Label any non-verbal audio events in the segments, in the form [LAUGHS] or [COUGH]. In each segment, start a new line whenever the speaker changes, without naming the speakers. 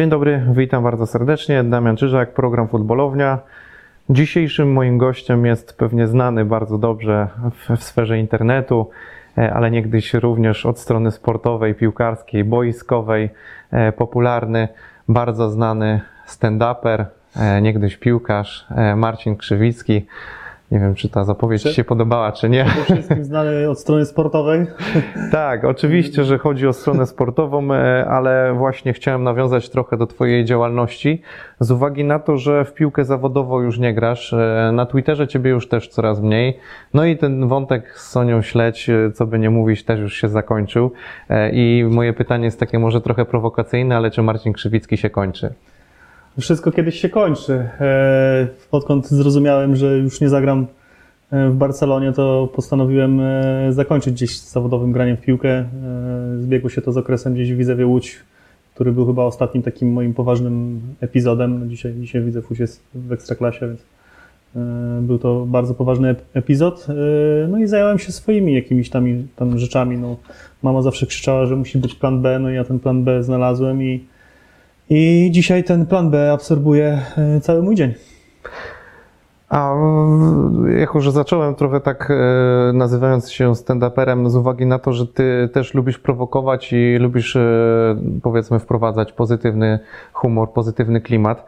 Dzień dobry, witam bardzo serdecznie. Damian Czyżak, program Futbolownia. Dzisiejszym moim gościem jest pewnie znany bardzo dobrze w, w sferze internetu, e, ale niegdyś również od strony sportowej, piłkarskiej, boiskowej, e, popularny, bardzo znany stand-uper, e, niegdyś piłkarz Marcin Krzywicki. Nie wiem, czy ta zapowiedź Ci się podobała, czy nie.
Przede wszystkim znany od strony sportowej. [LAUGHS]
Tak, oczywiście, że chodzi o stronę sportową, e, ale właśnie chciałem nawiązać trochę do Twojej działalności, z uwagi na to, że w piłkę zawodowo już nie grasz, e, na Twitterze Ciebie już też coraz mniej, no i ten wątek z Sonią Śledź, e, co by nie mówić, też już się zakończył i moje pytanie jest takie może trochę prowokacyjne, ale czy Marcin Krzywicki się kończy?
Wszystko kiedyś się kończy. E, odkąd zrozumiałem, że już nie zagram e, w Barcelonie, to postanowiłem e, zakończyć gdzieś zawodowym graniem w piłkę. Zbiegło się to z okresem gdzieś w Widzewie Łódź, który był chyba ostatnim takim moim poważnym epizodem. Dzisiaj, dzisiaj Widzew Łódź jest w Ekstraklasie, więc był to bardzo poważny epizod. No i zająłem się swoimi jakimiś tam, tam rzeczami. No, mama zawsze krzyczała, że musi być plan B, no i ja ten plan B znalazłem i i dzisiaj ten plan B absorbuje e, cały mój dzień.
A jako, że zacząłem trochę tak e, nazywając się stand-uperem z uwagi na to, że ty też lubisz prowokować i lubisz e, powiedzmy wprowadzać pozytywny humor, pozytywny klimat,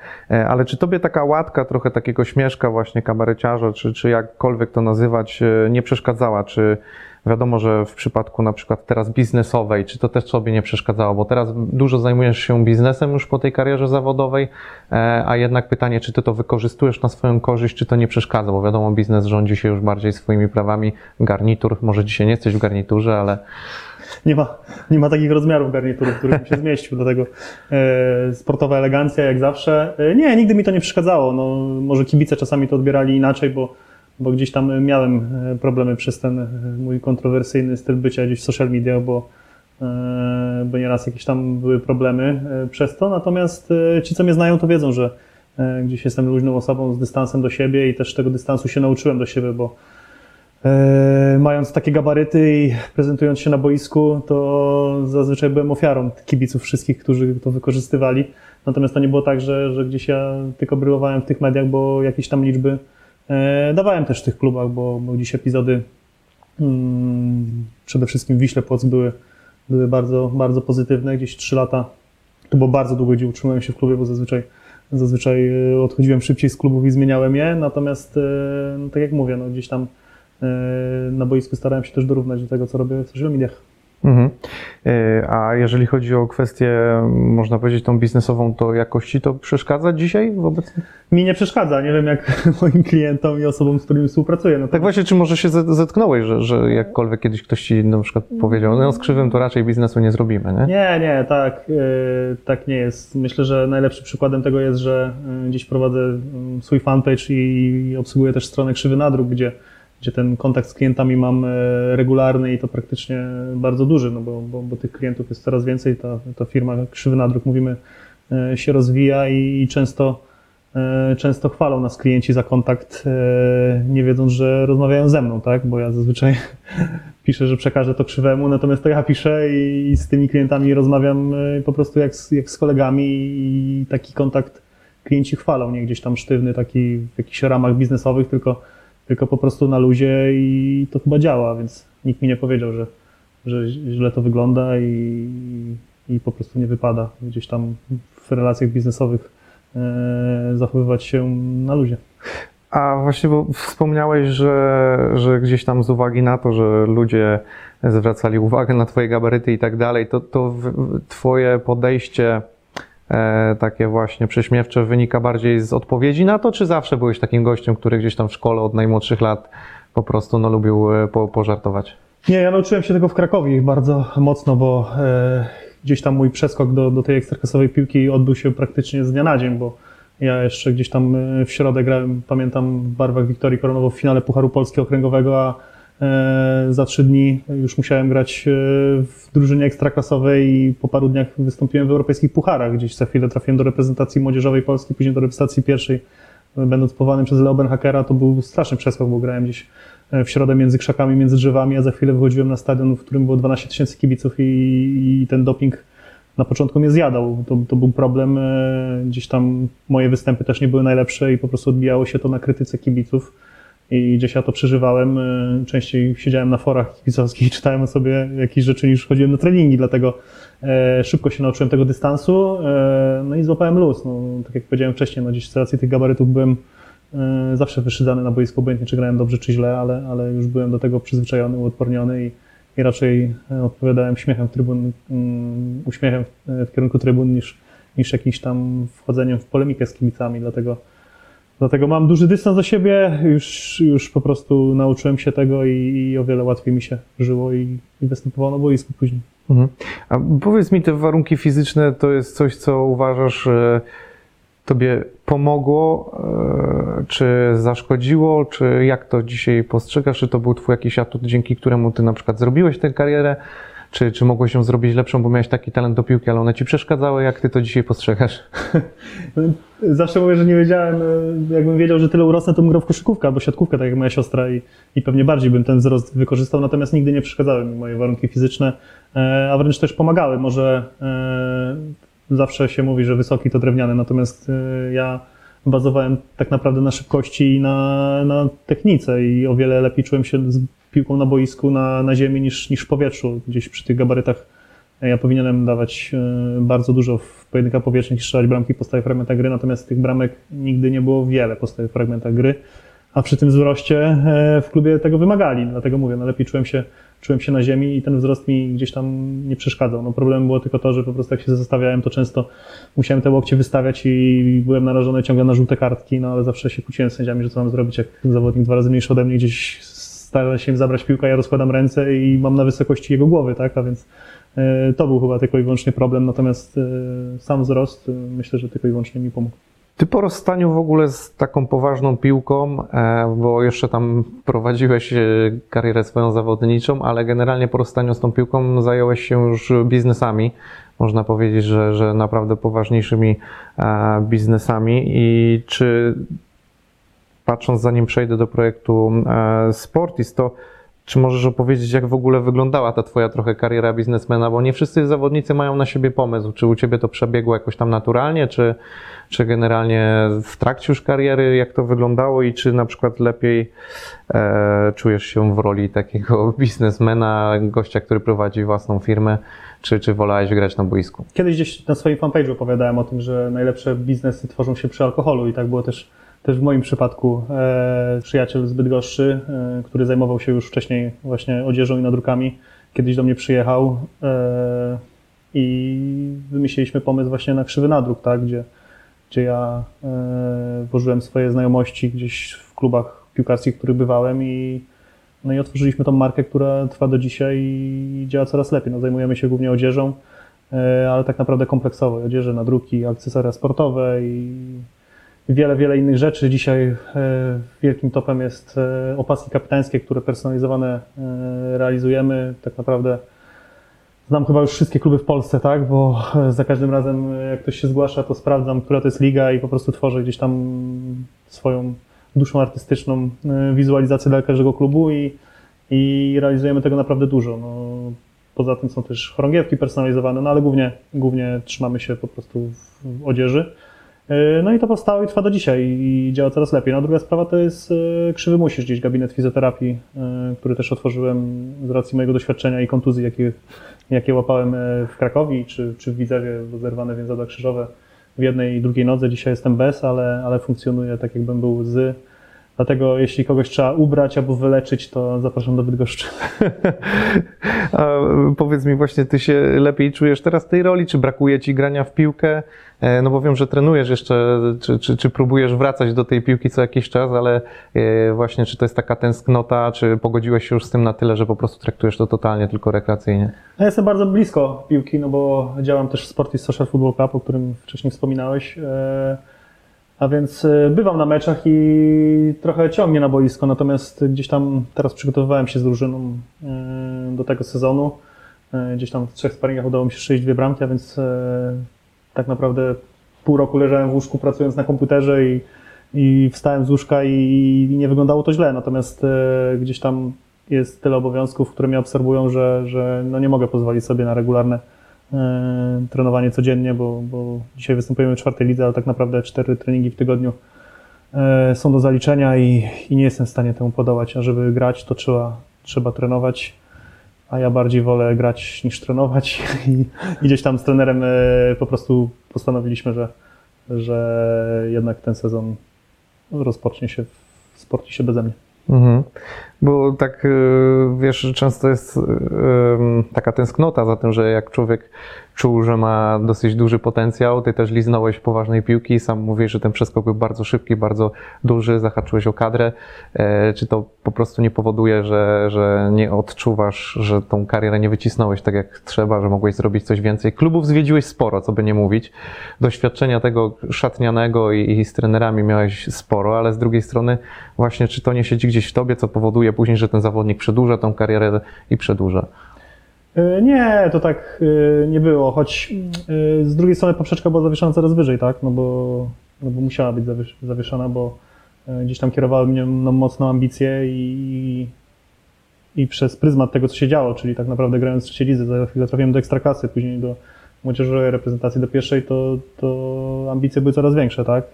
ale czy tobie taka łatka, trochę takiego śmieszka właśnie kabareciarza, czy, czy jakkolwiek to nazywać, nie przeszkadzała? Czy Wiadomo, że w przypadku na przykład teraz biznesowej, czy to też sobie nie przeszkadzało, bo teraz dużo zajmujesz się biznesem już po tej karierze zawodowej, e, a jednak pytanie, czy ty to wykorzystujesz na swoją korzyść, czy to nie przeszkadza, bo wiadomo, biznes rządzi się już bardziej swoimi prawami. Garnitur, może dzisiaj nie jesteś w garniturze, ale
nie ma, nie ma takich rozmiarów garnituru, który by się [LAUGHS] zmieścił, dlatego e, sportowa elegancja jak zawsze. E, nie, nigdy mi to nie przeszkadzało. No, może kibice czasami to odbierali inaczej, bo bo gdzieś tam miałem e, problemy przez ten e, mój kontrowersyjny styl bycia gdzieś w social media, bo, e, bo nieraz jakieś tam były problemy przez to. Natomiast ci, co mnie znają, to wiedzą, że gdzieś jestem luźną osobą z dystansem do siebie i też tego dystansu się nauczyłem do siebie, bo mając takie gabaryty i prezentując się na boisku, to zazwyczaj byłem ofiarą kibiców wszystkich, którzy to wykorzystywali. Natomiast to nie było tak, że, że gdzieś ja tylko brylowałem w tych mediach, bo jakieś tam liczby dawałem też w tych klubach, bo, dziś epizody hmm, przede wszystkim w Wiśle Płoc były, były bardzo, bardzo pozytywne. Gdzieś trzy lata, to było bardzo długo, gdzie utrzymałem się w klubie, bo zazwyczaj, zazwyczaj e, odchodziłem szybciej z klubów i zmieniałem je. Natomiast, e, no, tak jak mówię, no, gdzieś tam na boisku starałem się też dorównać do tego, co robię w social mediach. Mhm.
E, a jeżeli chodzi o kwestię, można powiedzieć, tą biznesową, to jakości to przeszkadza dzisiaj wobec?
Mi nie przeszkadza. Nie wiem, jak [LAUGHS] moim klientom i osobom, z którymi współpracuję.
No tak właśnie, czy może się zetknąłeś, że, że jakkolwiek kiedyś ktoś ci na przykład powiedział, no z krzywym to raczej biznesu nie zrobimy, nie?
Nie, nie, tak, yy, tak nie jest. Myślę, że najlepszym przykładem tego jest, że gdzieś prowadzę swój fanpage i, i obsługuję też stronę Krzywy Nadruk, gdzie gdzie ten kontakt z klientami mam e, regularny i to praktycznie bardzo duży, no bo, bo, bo tych klientów jest coraz więcej. Ta, ta firma Krzywy Nadruk, mówimy, e, się rozwija i, i często, e, często chwalą nas klienci za kontakt, nie wiedząc, że rozmawiają ze mną, tak? Bo ja zazwyczaj [LAUGHS] piszę, że przekażę to krzywemu, natomiast to ja piszę i z tymi klientami rozmawiam po prostu jak z, jak z kolegami i taki kontakt klienci chwalą, nie gdzieś tam sztywny, taki w jakichś ramach biznesowych, tylko tylko po prostu na luzie i to chyba działa, więc nikt mi nie powiedział, że, że źle to wygląda i, i po prostu nie wypada gdzieś tam w relacjach biznesowych e, zachowywać się na luzie.
A właśnie, bo wspomniałeś, że, że gdzieś tam z uwagi na to, że ludzie zwracali uwagę na Twoje gabaryty i tak dalej, to, to Twoje podejście takie właśnie prześmiewcze wynika bardziej z odpowiedzi na to, czy zawsze byłeś takim gościem, który gdzieś tam w szkole od najmłodszych lat po prostu no, lubił e, po, pożartować?
Nie, ja nauczyłem się tego w Krakowie bardzo mocno, bo e, gdzieś tam mój przeskok do, do tej ekstraklasowej piłki odbył się praktycznie z dnia na dzień, bo ja jeszcze gdzieś tam e, w środę grałem, pamiętam, w barwach Wiktorii Koronowo w finale Pucharu Polskiego Okręgowego, a E, za trzy dni już musiałem grać e, w drużynie ekstraklasowej i po paru dniach wystąpiłem w europejskich pucharach. Gdzieś za chwilę trafiłem do reprezentacji młodzieżowej Polski, później do reprezentacji pierwszej. Będąc powołanym przez Leo Hakera, to był straszny przeskok, bo grałem gdzieś e, w środę między krzakami, między drzewami, a za chwilę wychodziłem na stadion, w którym było 12 tysięcy kibiców i, i ten doping na początku mnie zjadał. To, to był problem. e, Gdzieś tam moje występy też nie były najlepsze i po prostu odbijało się to na krytyce kibiców. I gdzieś ja to przeżywałem. e, Częściej siedziałem na forach kibicowskich czytałem o sobie jakieś rzeczy niż chodziłem na treningi, dlatego e, szybko się nauczyłem tego dystansu. e, No i złapałem luz. No, tak jak powiedziałem wcześniej, no gdzieś z racji tych gabarytów byłem e, zawsze wyszydzany na boisku, obojętnie czy grałem dobrze czy źle, ale, ale już byłem do tego przyzwyczajony, uodporniony i, i raczej odpowiadałem śmiechem w trybun, mm, uśmiechem w, w kierunku trybun niż, niż jakiś tam wchodzeniem w polemikę z kibicami, dlatego Dlatego mam duży dystans do siebie, już, już po prostu nauczyłem się tego i, i o wiele łatwiej mi się żyło i, i występowało na boisku później.
Mhm. A powiedz mi, te warunki fizyczne to jest coś, co uważasz, tobie pomogło, e, czy zaszkodziło, czy jak to dzisiaj postrzegasz? Czy to był twój jakiś atut, dzięki któremu ty na przykład zrobiłeś tę karierę? Czy, czy mogłeś ją zrobić lepszą, bo miałeś taki talent do piłki, ale one ci przeszkadzały? Jak ty to dzisiaj postrzegasz? [LAUGHS]
Zawsze mówię, że nie wiedziałem, e, jakbym wiedział, że tyle urosnę, to bym grał w koszykówkę albo siatkówkę, tak jak moja siostra i, i pewnie bardziej bym ten wzrost wykorzystał, natomiast nigdy nie przeszkadzały mi moje warunki fizyczne, e, a wręcz też pomagały. Może e, zawsze się mówi, że wysoki to drewniany, natomiast ja bazowałem tak naprawdę na szybkości i na, na technice i o wiele lepiej czułem się piłką na boisku, na, na ziemi niż, niż w powietrzu. Gdzieś przy tych gabarytach ja powinienem dawać e, bardzo dużo w pojedynkach powietrznych i strzelać bramki po stałych fragmentach gry, natomiast tych bramek nigdy nie było wiele po stałych fragmentach gry, a przy tym wzroście e, w klubie tego wymagali, dlatego mówię, no lepiej czułem się, czułem się na ziemi i ten wzrost mi gdzieś tam nie przeszkadzał. No problemem było tylko to, że po prostu jak się zostawiałem, to często musiałem te łokcie wystawiać i byłem narażony ciągle na żółte kartki, no ale zawsze się kłóciłem z sędziami, że co mam zrobić, jak zawodnik dwa razy mniejszy ode mnie gdzieś stara się zabrać piłkę, ja rozkładam ręce i mam na wysokości jego głowy, tak, a więc e, to był chyba tylko i wyłącznie problem, natomiast e, sam wzrost e, myślę, że tylko i wyłącznie mi pomógł.
Ty po rozstaniu w ogóle z taką poważną piłką, bo jeszcze tam prowadziłeś karierę swoją zawodniczą, ale generalnie po rozstaniu z tą piłką zająłeś się już biznesami. Można powiedzieć, że, że naprawdę poważniejszymi biznesami. I czy patrząc zanim przejdę do projektu e, Sportis, to czy możesz opowiedzieć, jak w ogóle wyglądała ta twoja trochę kariera biznesmena? Bo nie wszyscy zawodnicy mają na siebie pomysł. Czy u ciebie to przebiegło jakoś tam naturalnie, czy, czy generalnie w trakcie już kariery, jak to wyglądało i czy na przykład lepiej e, czujesz się w roli takiego [LAUGHS] biznesmena, gościa, który prowadzi własną firmę, czy, czy wolałeś grać na boisku?
Kiedyś gdzieś na swoim fanpage'u opowiadałem o tym, że najlepsze biznesy tworzą się przy alkoholu i tak było też, też w moim przypadku. E, przyjaciel z Bydgoszczy, e, który zajmował się już wcześniej właśnie odzieżą i nadrukami, kiedyś do mnie przyjechał e, i wymyśliliśmy pomysł właśnie na krzywy nadruk, tak, gdzie, gdzie ja e, włożyłem swoje znajomości gdzieś w klubach piłkarskich, w których bywałem i no i otworzyliśmy tą markę, która trwa do dzisiaj i działa coraz lepiej. No, zajmujemy się głównie odzieżą, e, ale tak naprawdę kompleksowo. Odzieże, nadruki, akcesoria sportowe i wiele, wiele innych rzeczy. Dzisiaj e, wielkim topem jest e, opaski kapitańskie, które personalizowane e, realizujemy. Tak naprawdę znam chyba już wszystkie kluby w Polsce, tak? Bo za każdym razem, jak ktoś się zgłasza, to sprawdzam, która to jest liga i po prostu tworzę gdzieś tam swoją duszą artystyczną wizualizację dla każdego klubu i, i realizujemy tego naprawdę dużo. No, poza tym są też chorągiewki personalizowane, no ale głównie, głównie trzymamy się po prostu w odzieży. E, No i to powstało i trwa do dzisiaj i działa coraz lepiej. No druga sprawa to jest e, Krzywy Musisz, gdzieś gabinet fizjoterapii, e, który też otworzyłem z racji mojego doświadczenia i kontuzji, jakie, jakie łapałem w Krakowi czy, czy w Widzewie, bo zerwane więzadła krzyżowe w jednej i drugiej nodze. Dzisiaj jestem bez, ale, ale funkcjonuje tak, jakbym był z. Dlatego jeśli kogoś trzeba ubrać albo wyleczyć, to zapraszam do Bydgoszczy. [LAUGHS]
A powiedz mi właśnie, ty się lepiej czujesz teraz w tej roli, czy brakuje ci grania w piłkę? E, No bo wiem, że trenujesz jeszcze, czy, czy, czy próbujesz wracać do tej piłki co jakiś czas, ale e, właśnie czy to jest taka tęsknota, czy pogodziłeś się już z tym na tyle, że po prostu traktujesz to totalnie tylko rekreacyjnie?
Ja jestem bardzo blisko piłki, no bo działam też w Sportis Social Football Club, o którym wcześniej wspominałeś. A więc e, bywam na meczach i trochę ciągnie na boisko, natomiast gdzieś tam teraz przygotowywałem się z drużyną e, do tego sezonu. E, Gdzieś tam w trzech sparingach udało mi się strzelić dwie bramki, a więc tak naprawdę pół roku leżałem w łóżku pracując na komputerze i, i wstałem z łóżka i, i nie wyglądało to źle. Natomiast gdzieś tam jest tyle obowiązków, które mnie absorbują, że, że no nie mogę pozwolić sobie na regularne trenowanie codziennie, bo, bo dzisiaj występujemy w czwartej lidze, ale tak naprawdę cztery treningi w tygodniu e, są do zaliczenia i, i nie jestem w stanie temu podołać. A żeby grać, to trzeba, trzeba trenować, a ja bardziej wolę grać niż trenować [LAUGHS] i, i gdzieś tam z trenerem e, po prostu postanowiliśmy, że, że jednak ten sezon rozpocznie się w sporcie beze mnie.
Mhm. Bo tak, y, wiesz, często jest y, taka tęsknota za tym, że jak człowiek czuł, że ma dosyć duży potencjał, ty też liznąłeś poważnej piłki, sam mówisz, że ten przeskok był bardzo szybki, bardzo duży, zahaczyłeś o kadrę. E, Czy to po prostu nie powoduje, że, że nie odczuwasz, że tą karierę nie wycisnąłeś tak jak trzeba, że mogłeś zrobić coś więcej? Klubów zwiedziłeś sporo, co by nie mówić. Doświadczenia tego szatnianego i, i z trenerami miałeś sporo, ale z drugiej strony właśnie czy to nie siedzi gdzieś w tobie, co powoduje później, że ten zawodnik przedłuża tą karierę i przedłuża?
E, Nie, to tak e, nie było, choć e, z drugiej strony poprzeczka była zawieszona coraz wyżej, tak? No bo, no bo musiała być zawiesz- zawieszona, bo gdzieś tam kierowały mnie no, mocno ambicje i, i przez pryzmat tego, co się działo, czyli tak naprawdę grając w trzeciej lidze, za chwilę trafiłem do ekstraklasy, później do młodzieżowej reprezentacji, do pierwszej, to, to ambicje były coraz większe, tak?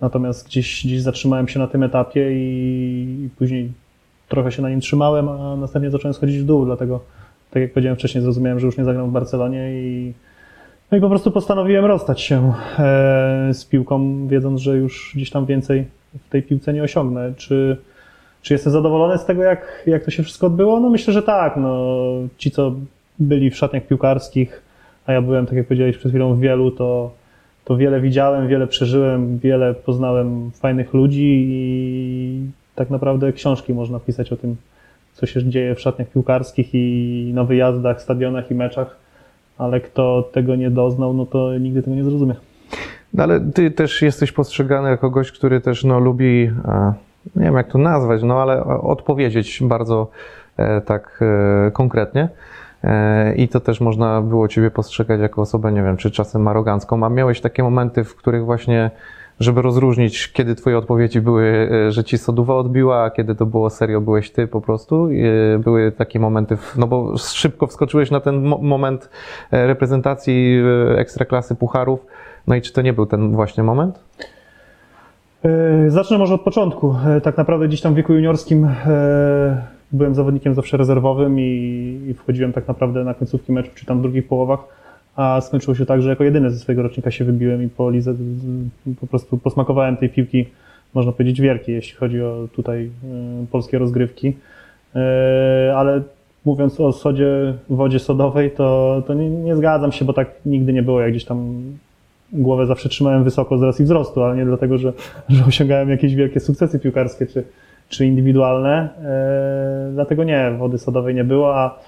Natomiast gdzieś, gdzieś zatrzymałem się na tym etapie i, i później trochę się na nim trzymałem, a następnie zacząłem schodzić w dół, dlatego tak jak powiedziałem wcześniej, zrozumiałem, że już nie zagram w Barcelonie i, no i po prostu postanowiłem rozstać się e, z piłką, wiedząc, że już gdzieś tam więcej w tej piłce nie osiągnę. Czy, czy jestem zadowolony z tego, jak, jak to się wszystko odbyło? No myślę, że tak. No, ci, co byli w szatniach piłkarskich, a ja byłem, tak jak powiedziałeś przed chwilą, w wielu, to, to wiele widziałem, wiele przeżyłem, wiele poznałem fajnych ludzi i tak naprawdę książki można pisać o tym, co się dzieje w szatniach piłkarskich i na wyjazdach, stadionach i meczach, ale kto tego nie doznał, no to nigdy tego nie zrozumie.
No ale ty też jesteś postrzegany jako gość, który też no, lubi, e, nie wiem jak to nazwać, no ale odpowiedzieć bardzo e, tak e, konkretnie. I to też można było ciebie postrzegać jako osobę, nie wiem, czy czasem arogancką, a miałeś takie momenty, w których właśnie, żeby rozróżnić, kiedy twoje odpowiedzi były, e, że ci soduwa odbiła, a kiedy to było serio, byłeś ty po prostu. E, Były takie momenty, no bo szybko wskoczyłeś na ten mo- moment e, reprezentacji ekstraklasy pucharów. No i czy to nie był ten właśnie moment?
Zacznę może od początku. Tak naprawdę gdzieś tam w wieku juniorskim byłem zawodnikiem zawsze rezerwowym i wchodziłem tak naprawdę na końcówki meczów, czy tam w drugich połowach, a skończyło się tak, że jako jedyny ze swojego rocznika się wybiłem i po lidze z- po prostu posmakowałem tej piłki, można powiedzieć, wielkiej, jeśli chodzi o tutaj e, polskie rozgrywki. E, Ale mówiąc o sodzie, wodzie sodowej, to, to nie, nie zgadzam się, bo tak nigdy nie było. Jak gdzieś tam głowę zawsze trzymałem wysoko z racji wzrostu, ale nie dlatego, że, że osiągałem jakieś wielkie sukcesy piłkarskie czy, czy indywidualne. E, dlatego nie, wody sodowej nie było, a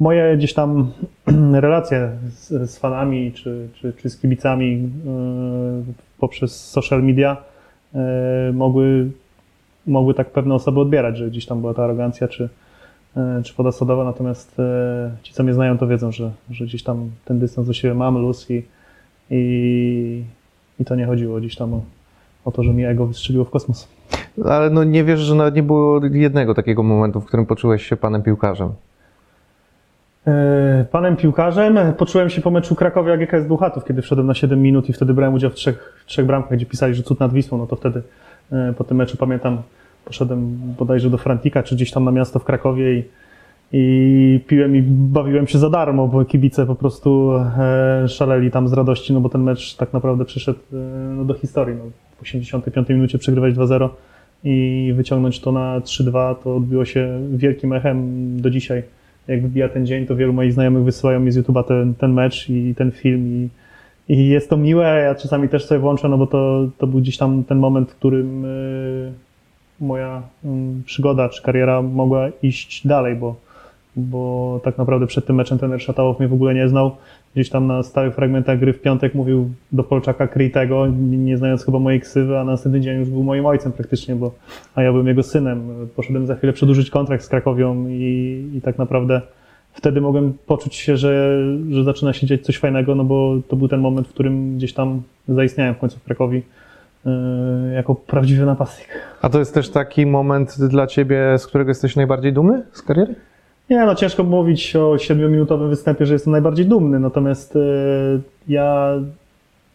moje gdzieś tam [CLEARS THROAT] relacje z, z fanami czy, czy, czy z kibicami e, poprzez social media e, mogły, mogły tak pewne osoby odbierać, że gdzieś tam była ta arogancja czy, czy woda sodowa, natomiast ci, co mnie znają, to wiedzą, że, że gdzieś tam ten dystans do siebie mam, luz i, i, i to nie chodziło gdzieś tam o, o to, że mi ego wystrzeliło w kosmos.
Ale no nie wiesz, że nawet nie było jednego takiego momentu, w którym poczułeś się panem piłkarzem.
E, Panem piłkarzem poczułem się po meczu Krakowia GKS Bełchatów, kiedy wszedłem na 7 minut i wtedy brałem udział w trzech, w trzech bramkach, gdzie pisali, że cud nad Wisłą, no to wtedy e, po tym meczu pamiętam, poszedłem bodajże do Frantika, czy gdzieś tam na miasto w Krakowie i, i piłem i bawiłem się za darmo, bo kibice po prostu e, szaleli tam z radości, no bo ten mecz tak naprawdę przyszedł no, do historii. No, w 85 minucie przegrywać 2-0 i wyciągnąć to na 3-2, to odbiło się wielkim echem do dzisiaj jak wybija ten dzień, to wielu moich znajomych wysyłają mi z YouTube'a ten, ten mecz i ten film i, i jest to miłe, ja czasami też sobie włączę, no bo to, to był gdzieś tam ten moment, w którym y, moja y, przygoda czy kariera mogła iść dalej, bo, bo tak naprawdę przed tym meczem trener Szatałow mnie w ogóle nie znał. Gdzieś tam na stałych fragmentach gry w piątek mówił do Polczaka kryj tego, nie znając chyba mojej ksywy, a na następny dzień już był moim ojcem praktycznie, bo a ja byłem jego synem. Poszedłem za chwilę przedłużyć kontrakt z Krakowią i, i tak naprawdę wtedy mogłem poczuć się, że, że zaczyna się dziać coś fajnego, no bo to był ten moment, w którym gdzieś tam zaistniałem w końcu w Krakowi yy, jako prawdziwy napastnik.
A to jest też taki moment dla ciebie, z którego jesteś najbardziej dumny z kariery?
Nie, no ciężko mówić o 7-minutowym występie, że jestem najbardziej dumny, natomiast e, ja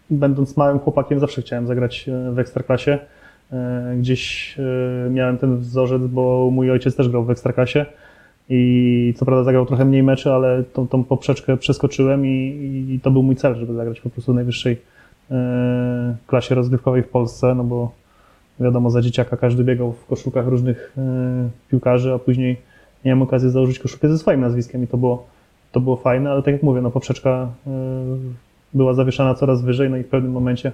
będąc małym chłopakiem zawsze chciałem zagrać e, w Ekstraklasie. E, Gdzieś miałem ten wzorzec, bo mój ojciec też grał w Ekstraklasie i co prawda zagrał trochę mniej meczy, ale tą, tą poprzeczkę przeskoczyłem i, i to był mój cel, żeby zagrać po prostu w najwyższej klasie rozgrywkowej w Polsce, no bo wiadomo, za dzieciaka każdy biegał w koszulkach różnych piłkarzy, a później miałem okazję założyć koszulkę ze swoim nazwiskiem i to było, to było fajne, ale tak jak mówię, no poprzeczka e, była zawieszana coraz wyżej, no i w pewnym momencie,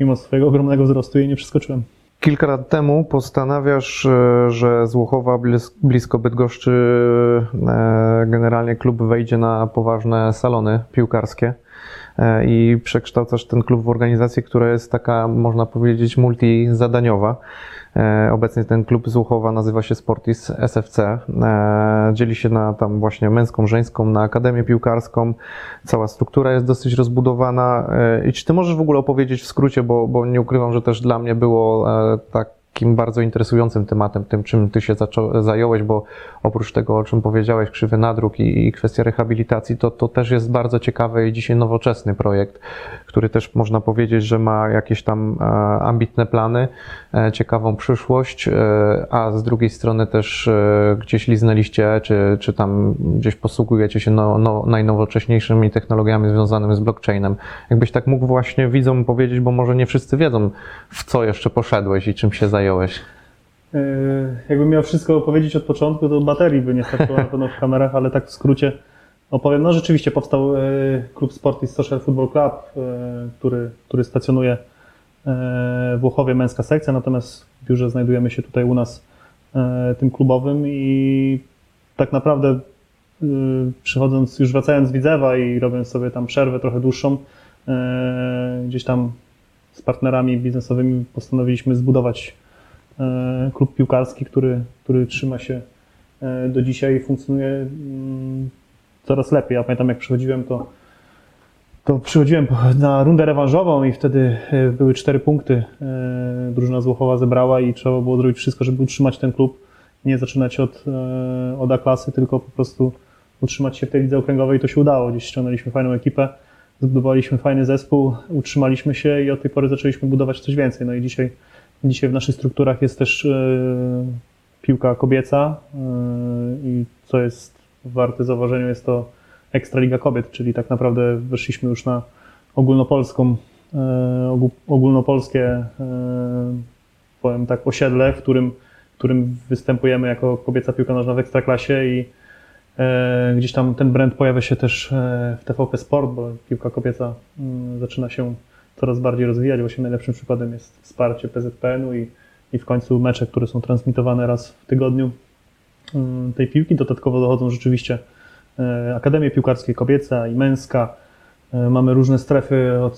mimo swojego ogromnego wzrostu, jej nie przeskoczyłem.
Kilka lat temu postanawiasz, e, że z Łuchowa blis- blisko Bydgoszczy e, generalnie klub wejdzie na poważne salony piłkarskie i przekształcasz ten klub w organizację, która jest taka, można powiedzieć, multizadaniowa. E, Obecnie ten klub z Łuchowa nazywa się Sportis SFC. E, Dzieli się na tam właśnie męską, żeńską, na akademię piłkarską. Cała struktura jest dosyć rozbudowana. E, I czy ty możesz w ogóle opowiedzieć w skrócie, bo, bo nie ukrywam, że też dla mnie było e, takim bardzo interesującym tematem, tym czym ty się zaczą, zająłeś, bo oprócz tego, o czym powiedziałeś, krzywy nadruk i, i kwestia rehabilitacji, to, to też jest bardzo ciekawy i dzisiaj nowoczesny projekt, który też można powiedzieć, że ma jakieś tam e, ambitne plany, e, ciekawą przyszłość, e, a z drugiej strony też gdzieś liznęliście, czy, czy tam gdzieś posługujecie się no, no, najnowocześniejszymi technologiami związanymi z blockchainem. Jakbyś tak mógł właśnie widzom powiedzieć, bo może nie wszyscy wiedzą, w co jeszcze poszedłeś i czym się zająłeś.
E, Jakbym miał wszystko opowiedzieć od początku, to baterii by nie starczyło na pewno w kamerach, ale tak w skrócie opowiem. No rzeczywiście powstał e, klub Sportis Social Football Club, e, który, który stacjonuje w Łochowie, męska sekcja, natomiast w biurze znajdujemy się tutaj u nas tym klubowym i tak naprawdę przychodząc, już wracając z Widzewa i robiąc sobie tam przerwę trochę dłuższą, gdzieś tam z partnerami biznesowymi postanowiliśmy zbudować klub piłkarski, który, który trzyma się e, do dzisiaj i funkcjonuje mm, coraz lepiej. Ja pamiętam, jak przychodziłem, to, to przychodziłem na rundę rewanżową i wtedy e, były cztery punkty. e, Drużyna z Łochowa zebrała i trzeba było zrobić wszystko, żeby utrzymać ten klub. Nie zaczynać od, e, od A-klasy, tylko po prostu utrzymać się w tej lidze okręgowej. To się udało. Gdzieś ściągnęliśmy fajną ekipę, zbudowaliśmy fajny zespół, utrzymaliśmy się i od tej pory zaczęliśmy budować coś więcej. No i dzisiaj Dzisiaj w naszych strukturach jest też e, piłka kobieca e, i co jest warte zauważenia, jest to Ekstraliga Kobiet, czyli tak naprawdę weszliśmy już na ogólnopolską, e, ogó- ogólnopolskie, powiem tak, osiedle, w którym, w którym występujemy jako kobieca piłka nożna w Ekstraklasie i gdzieś tam ten brand pojawia się też w TVP Sport, bo piłka kobieca mm, zaczyna się coraz bardziej rozwijać. Właśnie najlepszym przykładem jest wsparcie PZPN-u i, i w końcu mecze, które są transmitowane raz w tygodniu mm, tej piłki. Dodatkowo dochodzą rzeczywiście e, Akademie Piłkarskie Kobieca i Męska. E, Mamy różne strefy od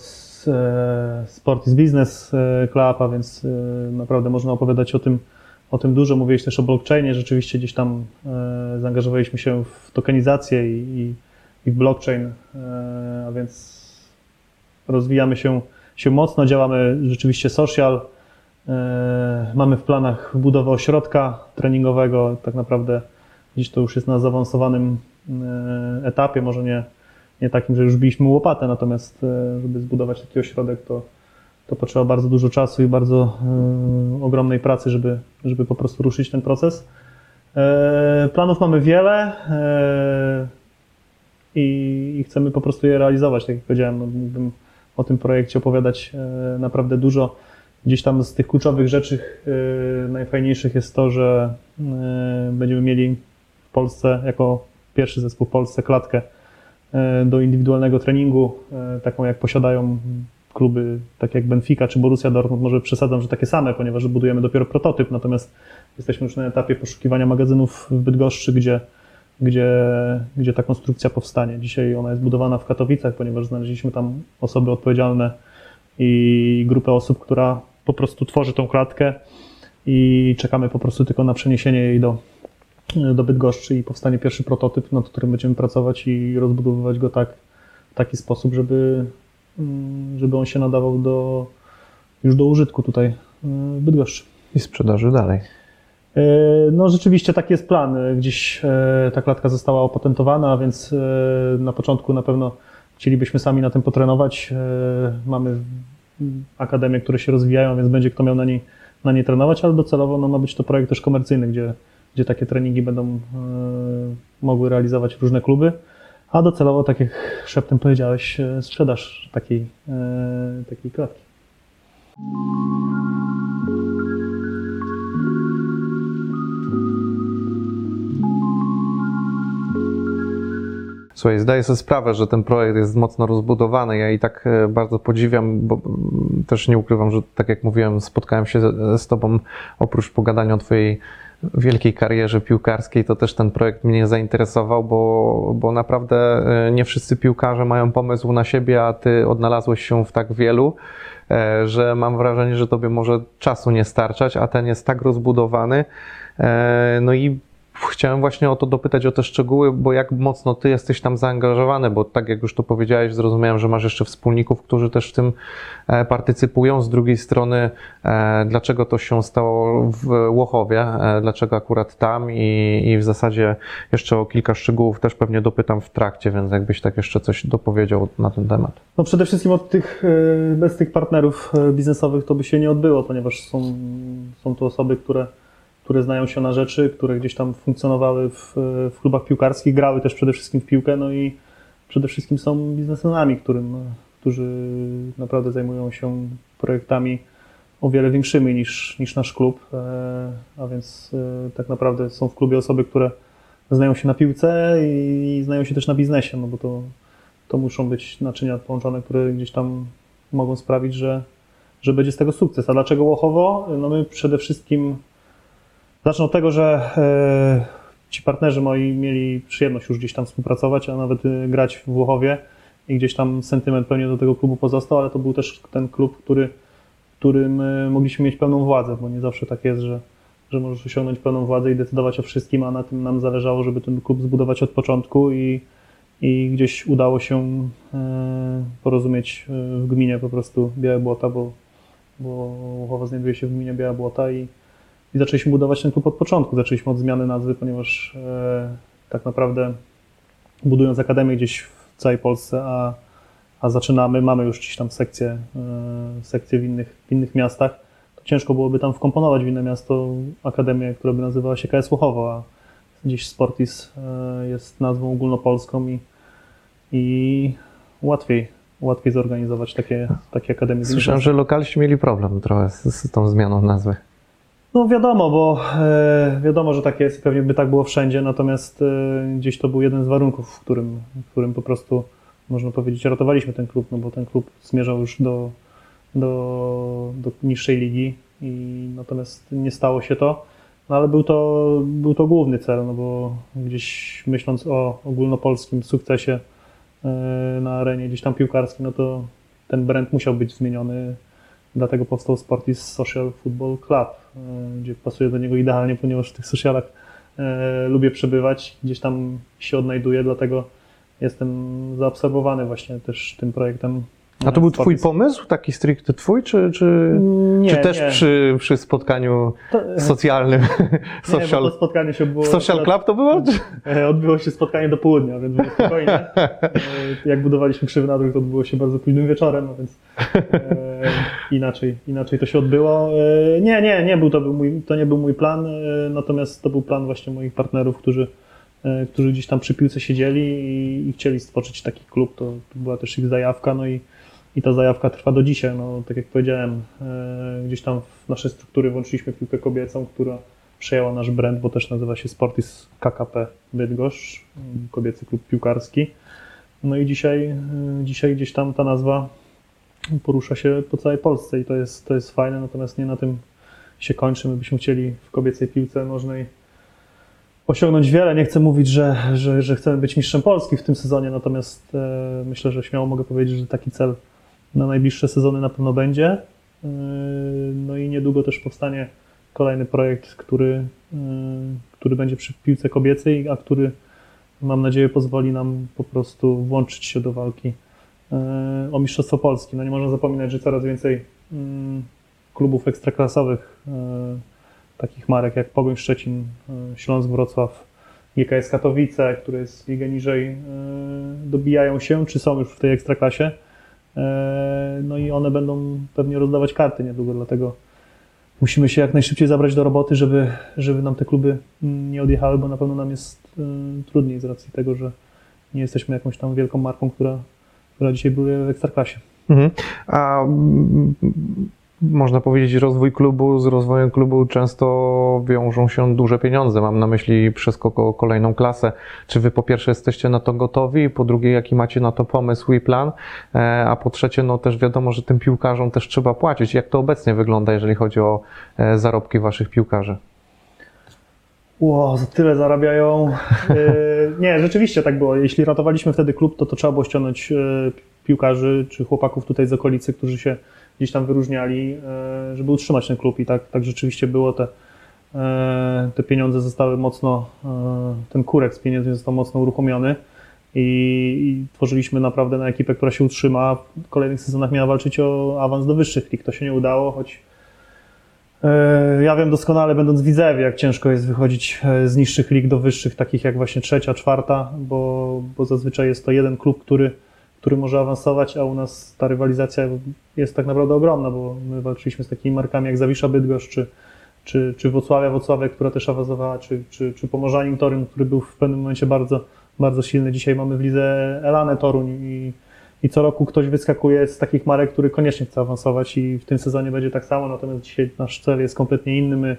e, Sportis Business e, Club, a więc naprawdę można opowiadać o tym, o tym dużo. Mówiłeś też o blockchainie. Rzeczywiście gdzieś tam zaangażowaliśmy się w tokenizację i, i, w blockchain, a więc rozwijamy się, się mocno, działamy rzeczywiście social. E, Mamy w planach budowę ośrodka treningowego. Tak naprawdę dziś to już jest na zaawansowanym e, etapie, może nie, nie takim, że już biliśmy łopatę, natomiast e, żeby zbudować taki ośrodek, to, to potrzeba bardzo dużo czasu i bardzo ogromnej pracy, żeby, żeby po prostu ruszyć ten proces. Planów mamy wiele i, chcemy po prostu je realizować. Tak jak powiedziałem, no, mógłbym o tym projekcie opowiadać e, naprawdę dużo. Gdzieś tam z tych kluczowych rzeczy e, najfajniejszych jest to, że e, będziemy mieli w Polsce, jako pierwszy zespół w Polsce, klatkę do indywidualnego treningu, taką jak posiadają kluby takie jak Benfica czy Borussia Dortmund. Może przesadzam, że takie same, ponieważ budujemy dopiero prototyp, natomiast jesteśmy już na etapie poszukiwania magazynów w Bydgoszczy, gdzie gdzie, gdzie ta konstrukcja powstanie. Dzisiaj ona jest budowana w Katowicach, ponieważ znaleźliśmy tam osoby odpowiedzialne i grupę osób, która po prostu tworzy tą klatkę i czekamy po prostu tylko na przeniesienie jej do, do Bydgoszczy i powstanie pierwszy prototyp, nad którym będziemy pracować i rozbudowywać go tak, w taki sposób, żeby, mm, żeby on się nadawał do, już do użytku tutaj y, w Bydgoszczy.
I sprzedaży dalej.
E, No rzeczywiście taki jest plan. Gdzieś e, ta klatka została opatentowana, więc e, na początku na pewno chcielibyśmy sami na tym potrenować. Mamy akademie, które się rozwijają, więc będzie kto miał na niej, na niej trenować, ale docelowo no, ma być to projekt też komercyjny, gdzie, gdzie takie treningi będą mogły realizować różne kluby. A docelowo, tak jak szeptem powiedziałeś, sprzedaż takiej, takiej klatki.
Słuchaj, zdaję sobie sprawę, że ten projekt jest mocno rozbudowany. Ja i tak e, bardzo podziwiam, bo mm, też nie ukrywam, że tak jak mówiłem, spotkałem się z, Tobą oprócz pogadania o Twojej wielkiej karierze piłkarskiej, to też ten projekt mnie zainteresował, bo, bo naprawdę e, nie wszyscy piłkarze mają pomysł na siebie, a Ty odnalazłeś się w tak wielu, e, że mam wrażenie, że Tobie może czasu nie starczać, a ten jest tak rozbudowany. No i Chciałem właśnie o to dopytać, o te szczegóły, bo jak mocno ty jesteś tam zaangażowany, bo tak jak już to powiedziałeś, zrozumiałem, że masz jeszcze wspólników, którzy też w tym e, partycypują. Z drugiej strony, e, dlaczego to się stało w Łochowie, e, dlaczego akurat tam i, i w zasadzie jeszcze o kilka szczegółów też pewnie dopytam w trakcie, więc jakbyś tak jeszcze coś dopowiedział na ten temat.
No przede wszystkim od tych, bez tych partnerów biznesowych to by się nie odbyło, ponieważ są, są to osoby, które, które znają się na rzeczy, które gdzieś tam funkcjonowały w, w klubach piłkarskich, grały też przede wszystkim w piłkę, no i przede wszystkim są biznesmenami, którym, którzy naprawdę zajmują się projektami o wiele większymi niż, niż nasz klub, e, a więc e, tak naprawdę są w klubie osoby, które znają się na piłce i znają się też na biznesie, no bo to, to muszą być naczynia połączone, które gdzieś tam mogą sprawić, że, że będzie z tego sukces. A dlaczego Łochowo? No my przede wszystkim zacznę od tego, że e, ci partnerzy moi mieli przyjemność już gdzieś tam współpracować, a nawet e, grać w Łochowie i gdzieś tam sentyment pewnie do tego klubu pozostał, ale to był też ten klub, który, którym e, mogliśmy mieć pełną władzę, bo nie zawsze tak jest, że, że możesz osiągnąć pełną władzę i decydować o wszystkim, a na tym nam zależało, żeby ten klub zbudować od początku i, i gdzieś udało się porozumieć w gminie po prostu Białe Błota, bo, bo Łochowo znajduje się w gminie Białe Błota i, i zaczęliśmy budować ten klub od początku. Zaczęliśmy od zmiany nazwy, ponieważ e, tak naprawdę budując akademię gdzieś w całej Polsce, a, a zaczynamy, mamy już gdzieś tam sekcje, e, sekcje w, innych, w innych miastach, to ciężko byłoby tam wkomponować w inne miasto akademię, która by nazywała się KS Łochowo, a gdzieś Sportis e, jest nazwą ogólnopolską i, i łatwiej, łatwiej zorganizować takie, takie akademie.
Słyszałem, że lokalści mieli problem trochę z, z tą zmianą nazwy.
No wiadomo, bo e, wiadomo, że tak jest pewnie by tak było wszędzie, natomiast e, gdzieś to był jeden z warunków, w którym, w którym po prostu, można powiedzieć, ratowaliśmy ten klub, no bo ten klub zmierzał już do, do, do niższej ligi i natomiast nie stało się to, no ale był to, był to główny cel, no bo gdzieś myśląc o ogólnopolskim sukcesie e, na arenie gdzieś tam piłkarskiej, no to ten brand musiał być zmieniony, Dlatego powstał Sportis Social Football Club, gdzie pasuje do niego idealnie, ponieważ w tych socialach e, lubię przebywać, gdzieś tam się odnajduję, dlatego jestem zaabsorbowany właśnie też tym projektem.
A to był twój pomysł, taki stricte twój, czy, czy,
Nie,
czy też
nie.
przy, przy spotkaniu
To,
socjalnym? [LAUGHS]
nie,
social,
to spotkanie się było...
social Club to było?
E, Odbyło się spotkanie do południa, więc było spokojnie. [LAUGHS] E, Jak budowaliśmy krzywy nadróg, to odbyło się bardzo późnym wieczorem, no więc e, inaczej, inaczej to się odbyło. Nie, nie, nie był to, był mój, to nie był mój plan, natomiast to był plan właśnie moich partnerów, którzy, którzy gdzieś tam przy piłce siedzieli i, i chcieli stworzyć taki klub. To, to była też ich zajawka, no i, i ta zajawka trwa do dzisiaj. No, tak jak powiedziałem, e, gdzieś tam w nasze struktury włączyliśmy piłkę kobiecą, która przejęła nasz brand, bo też nazywa się Sportis KKP Bydgoszcz, kobiecy klub piłkarski. No i dzisiaj, y, dzisiaj gdzieś tam ta nazwa porusza się po całej Polsce i to jest, to jest fajne, natomiast nie na tym się kończy. My byśmy chcieli w kobiecej piłce nożnej osiągnąć wiele. Nie chcę mówić, że, że, że chcemy być mistrzem Polski w tym sezonie, natomiast e, myślę, że śmiało mogę powiedzieć, że taki cel na najbliższe sezony na pewno będzie. E, no i niedługo też powstanie kolejny projekt, który, y, który będzie przy piłce kobiecej, a który mam nadzieję pozwoli nam po prostu włączyć się do walki y, o Mistrzostwo Polski. No nie można zapominać, że coraz więcej klubów ekstraklasowych y, takich marek jak Pogoń Szczecin, y, Śląsk Wrocław, GKS Katowice, które jest ligę niżej, y, dobijają się, czy są już w tej ekstraklasie. E, No i one będą pewnie rozdawać karty niedługo, dlatego musimy się jak najszybciej zabrać do roboty, żeby, żeby nam te kluby nie odjechały, bo na pewno nam jest y, trudniej z racji tego, że nie jesteśmy jakąś tam wielką marką, która, która dzisiaj była w ekstraklasie.
Mhm. A mm, można powiedzieć, rozwój klubu z rozwojem klubu często wiążą się duże pieniądze. Mam na myśli przeskok o kolejną klasę. Czy wy po pierwsze jesteście na to gotowi, po drugie jaki macie na to pomysł i plan, E, a po trzecie no też wiadomo, że tym piłkarzom też trzeba płacić. Jak to obecnie wygląda, jeżeli chodzi o e, zarobki waszych piłkarzy?
Ło, za tyle zarabiają. Yy, [LAUGHS] nie, rzeczywiście tak było. Jeśli ratowaliśmy wtedy klub, to to trzeba było ściągnąć piłkarzy czy chłopaków tutaj z okolicy, którzy się gdzieś tam wyróżniali, yy, żeby utrzymać ten klub. I tak, tak rzeczywiście było. Te, yy, te pieniądze zostały mocno, yy, ten kurek z pieniędzmi został mocno uruchomiony. I, I tworzyliśmy naprawdę na ekipę, która się utrzyma. W kolejnych sezonach miała walczyć o awans do wyższych lig. To się nie udało, choć E, Ja wiem doskonale, będąc Widzewie, jak ciężko jest wychodzić e, z niższych lig do wyższych, takich jak właśnie trzecia, czwarta, bo, bo zazwyczaj jest to jeden klub, który, który może awansować, a u nas ta rywalizacja jest tak naprawdę ogromna, bo my walczyliśmy z takimi markami jak Zawisza Bydgoszcz, czy, czy, czy Włocławia Włocławia, która też awansowała, czy, czy, czy Pomorzanin Torun, który był w pewnym momencie bardzo, bardzo silny. Dzisiaj mamy w lidze Elanę Toruń i, i co roku ktoś wyskakuje z takich marek, który koniecznie chce awansować i w tym sezonie będzie tak samo, natomiast dzisiaj nasz cel jest kompletnie inny. My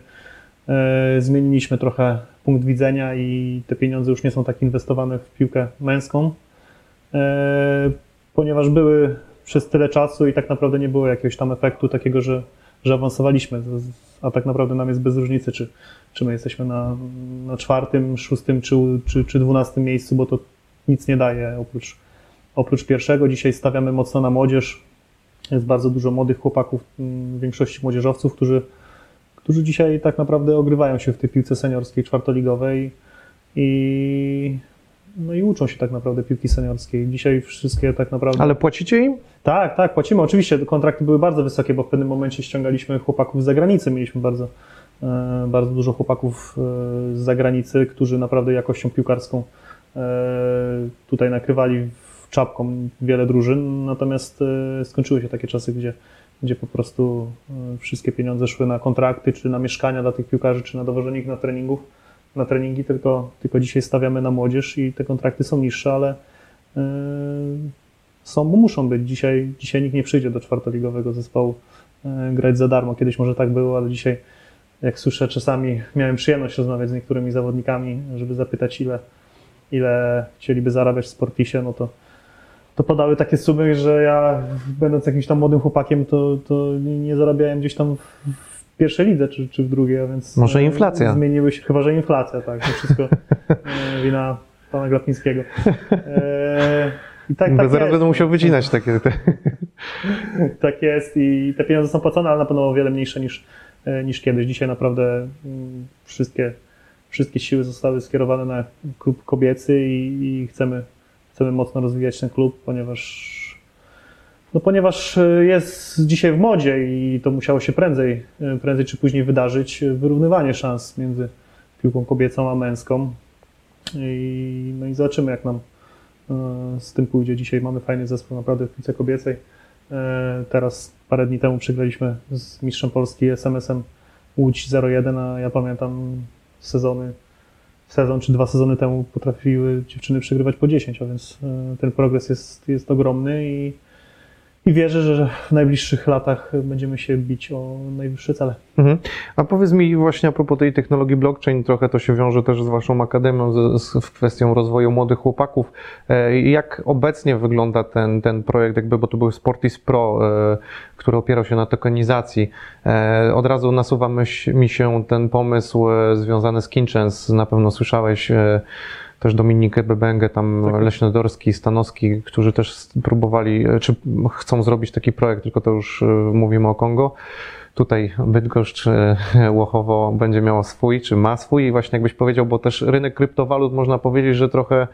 e, zmieniliśmy trochę punkt widzenia i te pieniądze już nie są tak inwestowane w piłkę męską, ponieważ były przez tyle czasu i tak naprawdę nie było jakiegoś tam efektu takiego, że, że awansowaliśmy, a tak naprawdę nam jest bez różnicy, czy, czy my jesteśmy na, na czwartym, szóstym czy, czy, czy dwunastym miejscu, bo to nic nie daje oprócz Oprócz pierwszego. Dzisiaj stawiamy mocno na młodzież. Jest bardzo dużo młodych chłopaków, mm, w większości młodzieżowców, którzy, którzy dzisiaj tak naprawdę ogrywają się w tej piłce seniorskiej, czwartoligowej. I, no i uczą się tak naprawdę piłki seniorskiej. Dzisiaj wszystkie tak naprawdę...
Ale płacicie im?
Tak, tak, płacimy. Oczywiście kontrakty były bardzo wysokie, bo w pewnym momencie ściągaliśmy chłopaków z zagranicy. Mieliśmy bardzo, e, bardzo dużo chłopaków e, z zagranicy, którzy naprawdę jakością piłkarską e, tutaj nakrywali czapką wiele drużyn, natomiast skończyły się takie czasy, gdzie, gdzie po prostu wszystkie pieniądze szły na kontrakty, czy na mieszkania dla tych piłkarzy, czy na dowożenie ich na treningów, na treningi, tylko, tylko dzisiaj stawiamy na młodzież i te kontrakty są niższe, ale e, są, muszą być. Dzisiaj, dzisiaj nikt nie przyjdzie do czwartoligowego zespołu grać za darmo. Kiedyś może tak było, ale dzisiaj jak słyszę czasami, miałem przyjemność rozmawiać z niektórymi zawodnikami, żeby zapytać ile, ile chcieliby zarabiać w Sportisie, no to to podały takie sumy, że ja będąc jakimś tam młodym chłopakiem, to, to nie zarabiałem gdzieś tam pierwszej lidze czy, czy w drugiej, a więc...
Może inflacja.
Zmieniły się, chyba że inflacja, tak. To wszystko e, wina pana Glapińskiego. E, I tak, tak
zaraz będę musiał wycinać takie... Te...
tak jest i te pieniądze są płacone, ale na pewno o wiele mniejsze niż, e, niż kiedyś. Dzisiaj naprawdę mm, wszystkie, wszystkie siły zostały skierowane na klub kobiecy i, i chcemy chcemy mocno rozwijać ten klub, ponieważ, no ponieważ jest dzisiaj w modzie i to musiało się prędzej, prędzej czy później wydarzyć, wyrównywanie szans między piłką kobiecą a męską. I, no i zobaczymy, jak nam e, z tym pójdzie. Dzisiaj mamy fajny zespół naprawdę w piłce kobiecej. E, teraz parę dni temu przegraliśmy z mistrzem Polski SMS-em Łódź 01, a ja pamiętam sezony sezon czy dwa sezony temu potrafiły dziewczyny przegrywać po 10, a więc e, ten progres jest, jest ogromny i, i wierzę, że w najbliższych latach będziemy się bić o najwyższe cele.
Mhm. A powiedz mi właśnie a propos tej technologii blockchain, trochę to się wiąże też z Waszą Akademią, z, z kwestią rozwoju młodych chłopaków. E, Jak obecnie wygląda ten, ten projekt, jakby, bo to był Sportis Pro, e, który opierał się na tokenizacji. E, Od razu nasuwa mi się ten pomysł związany z Kinchens, na pewno słyszałeś też Dominikę Bebengę, tam
Tak.
Leśnodorski, Stanowski, którzy też próbowali, e, czy chcą zrobić taki projekt, tylko to już e, mówimy o Kongo. Tutaj Bydgoszcz, e, [LAUGHS] Łochowo będzie miało swój, czy ma swój i właśnie jakbyś powiedział, bo też rynek kryptowalut można powiedzieć, że trochę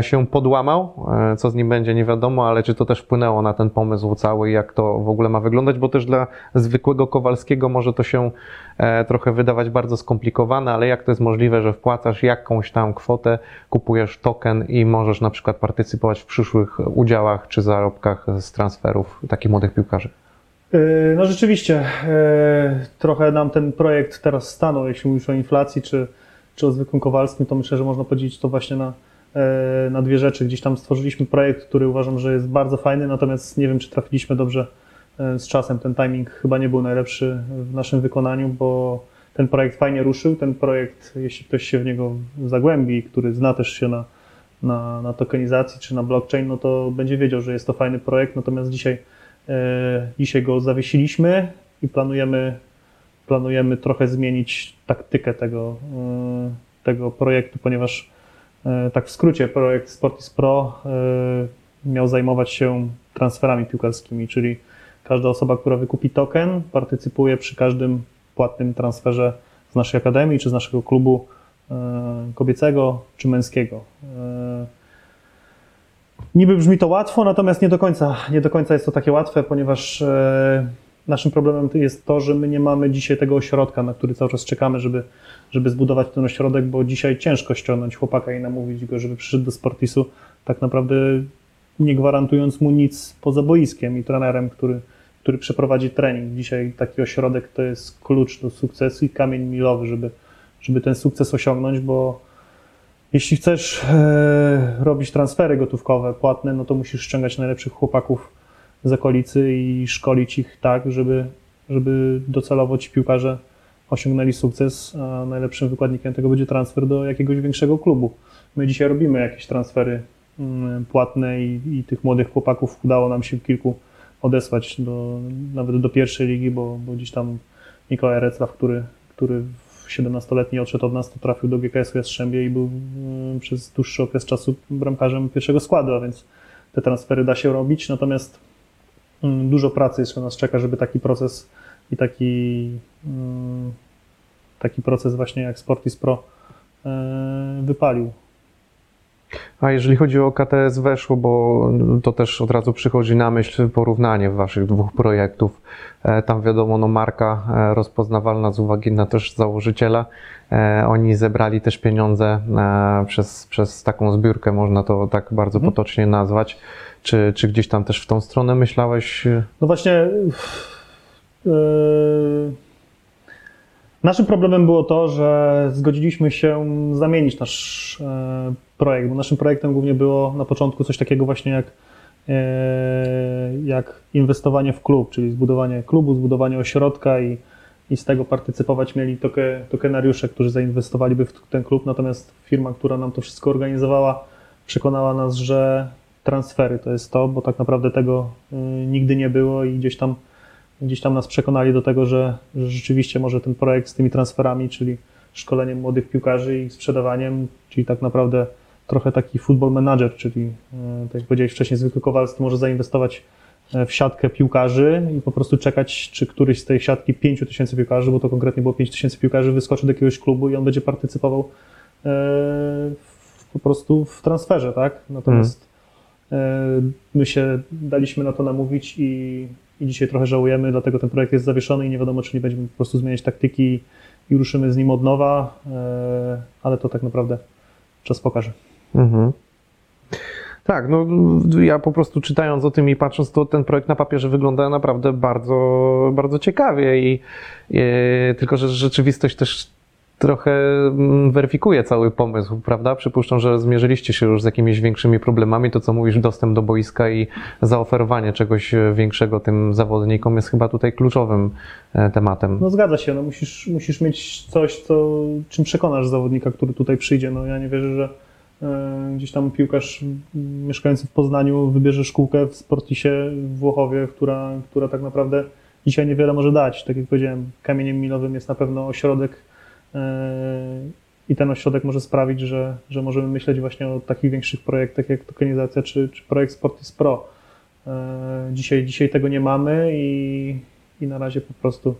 się podłamał. E, Co z nim będzie, nie wiadomo, ale czy to też wpłynęło na ten pomysł cały i jak to w ogóle ma wyglądać, bo też dla zwykłego Kowalskiego może to się e, trochę wydawać bardzo skomplikowane, ale jak to jest możliwe, że wpłacasz jakąś tam kwotę, kupujesz token i możesz na przykład partycypować w przyszłych udziałach czy zarobkach z transferów takich młodych piłkarzy?
No rzeczywiście, trochę nam ten projekt teraz stanął, jeśli mówisz o inflacji czy, czy o zwykłym Kowalskim, to myślę, że można podzielić to właśnie na, na dwie rzeczy. Gdzieś tam stworzyliśmy projekt, który uważam, że jest bardzo fajny, natomiast nie wiem, czy trafiliśmy dobrze yy, z czasem. Ten timing chyba nie był najlepszy w naszym wykonaniu, bo ten projekt fajnie ruszył. Ten projekt, jeśli ktoś się w niego zagłębi, który zna też się na, na, na tokenizacji czy na blockchain, no to będzie wiedział, że jest to fajny projekt, natomiast dzisiaj E, Dzisiaj go zawiesiliśmy i planujemy, planujemy trochę zmienić taktykę tego, e, tego projektu, ponieważ e, tak w skrócie projekt Sportis Pro e, miał zajmować się transferami piłkarskimi, czyli każda osoba, która wykupi token, partycypuje przy każdym płatnym transferze z naszej akademii czy z naszego klubu e, kobiecego czy męskiego. E, Niby brzmi to łatwo, natomiast nie do końca, nie do końca jest to takie łatwe, ponieważ e, naszym problemem jest to, że my nie mamy dzisiaj tego ośrodka, na który cały czas czekamy, żeby, żeby zbudować ten ośrodek, bo dzisiaj ciężko ściągnąć chłopaka i namówić go, żeby przyszedł do Sportisu, tak naprawdę nie gwarantując mu nic poza boiskiem i trenerem, który, który przeprowadzi trening. Dzisiaj taki ośrodek to jest klucz do sukcesu i kamień milowy, żeby, żeby ten sukces osiągnąć, bo jeśli chcesz e, robić transfery gotówkowe, płatne, no to musisz ściągać najlepszych chłopaków z okolicy i szkolić ich tak, żeby, żeby docelowo ci piłkarze osiągnęli sukces, a najlepszym wykładnikiem tego będzie transfer do jakiegoś większego klubu. My dzisiaj robimy jakieś transfery mm, płatne i, i tych młodych chłopaków udało nam się kilku odesłać do, nawet do pierwszej ligi, bo, bo gdzieś tam Mikołaj Reclaw, który, który 17-letni odszedł od nas, to trafił do GKS-u Jastrzębie i był y, przez dłuższy okres czasu bramkarzem pierwszego składu, a więc te transfery da się robić, natomiast dużo pracy jeszcze nas czeka, żeby taki proces i taki, y, taki proces właśnie jak Sportis Pro y, wypalił.
A jeżeli chodzi o KTS weszło, bo to też od razu przychodzi na myśl porównanie waszych dwóch projektów. E, Tam wiadomo, no marka e, rozpoznawalna z uwagi na też założyciela. E, Oni zebrali też pieniądze przez, przez taką zbiórkę, można to tak bardzo
Mhm.
potocznie nazwać. Czy, czy gdzieś tam też w tą stronę myślałeś?
No właśnie. Yy, naszym problemem było to, że zgodziliśmy się zamienić nasz e, projekt, bo naszym projektem głównie było na początku coś takiego właśnie jak, e, jak inwestowanie w klub, czyli zbudowanie klubu, zbudowanie ośrodka i, i z tego partycypować mieli toke, tokenariusze, którzy zainwestowaliby w ten klub, natomiast firma, która nam to wszystko organizowała, przekonała nas, że transfery to jest to, bo tak naprawdę tego y, nigdy nie było i gdzieś tam, gdzieś tam nas przekonali do tego, że, że rzeczywiście może ten projekt z tymi transferami, czyli szkoleniem młodych piłkarzy i sprzedawaniem, czyli tak naprawdę trochę taki football manager, czyli y, tak jak powiedziałeś wcześniej, zwykły Kowalski może zainwestować e, w siatkę piłkarzy i po prostu czekać, czy któryś z tej siatki 5 tysięcy piłkarzy, bo to konkretnie było 5 tysięcy piłkarzy, wyskoczy do jakiegoś klubu i on będzie partycypował e, w, po prostu w transferze, tak? Natomiast e, my się daliśmy na to namówić i, i dzisiaj trochę żałujemy, dlatego ten projekt jest zawieszony i nie wiadomo, czy nie będziemy po prostu zmieniać taktyki i ruszymy z nim od nowa, e, ale to tak naprawdę czas pokaże.
Mhm. Tak, no ja po prostu czytając o tym i patrząc, to ten projekt na papierze wygląda naprawdę bardzo, bardzo ciekawie i, i tylko, że rzeczywistość też trochę mm, weryfikuje cały pomysł, prawda? Przypuszczam, że zmierzyliście się już z jakimiś większymi problemami. To, co mówisz, dostęp do boiska i zaoferowanie czegoś większego tym zawodnikom jest chyba tutaj kluczowym e, tematem.
No zgadza się, no musisz, musisz mieć coś, co, czym przekonasz zawodnika, który tutaj przyjdzie. No ja nie wierzę, że e, gdzieś tam piłkarz mieszkający w Poznaniu wybierze szkółkę w Sportisie w Włochowie, która, która tak naprawdę dzisiaj niewiele może dać. Tak jak powiedziałem, kamieniem milowym jest na pewno ośrodek e, i ten ośrodek może sprawić, że, że możemy myśleć właśnie o takich większych projektach jak tokenizacja czy, czy projekt Sportis Pro. E, Dzisiaj, dzisiaj tego nie mamy i, i na razie po prostu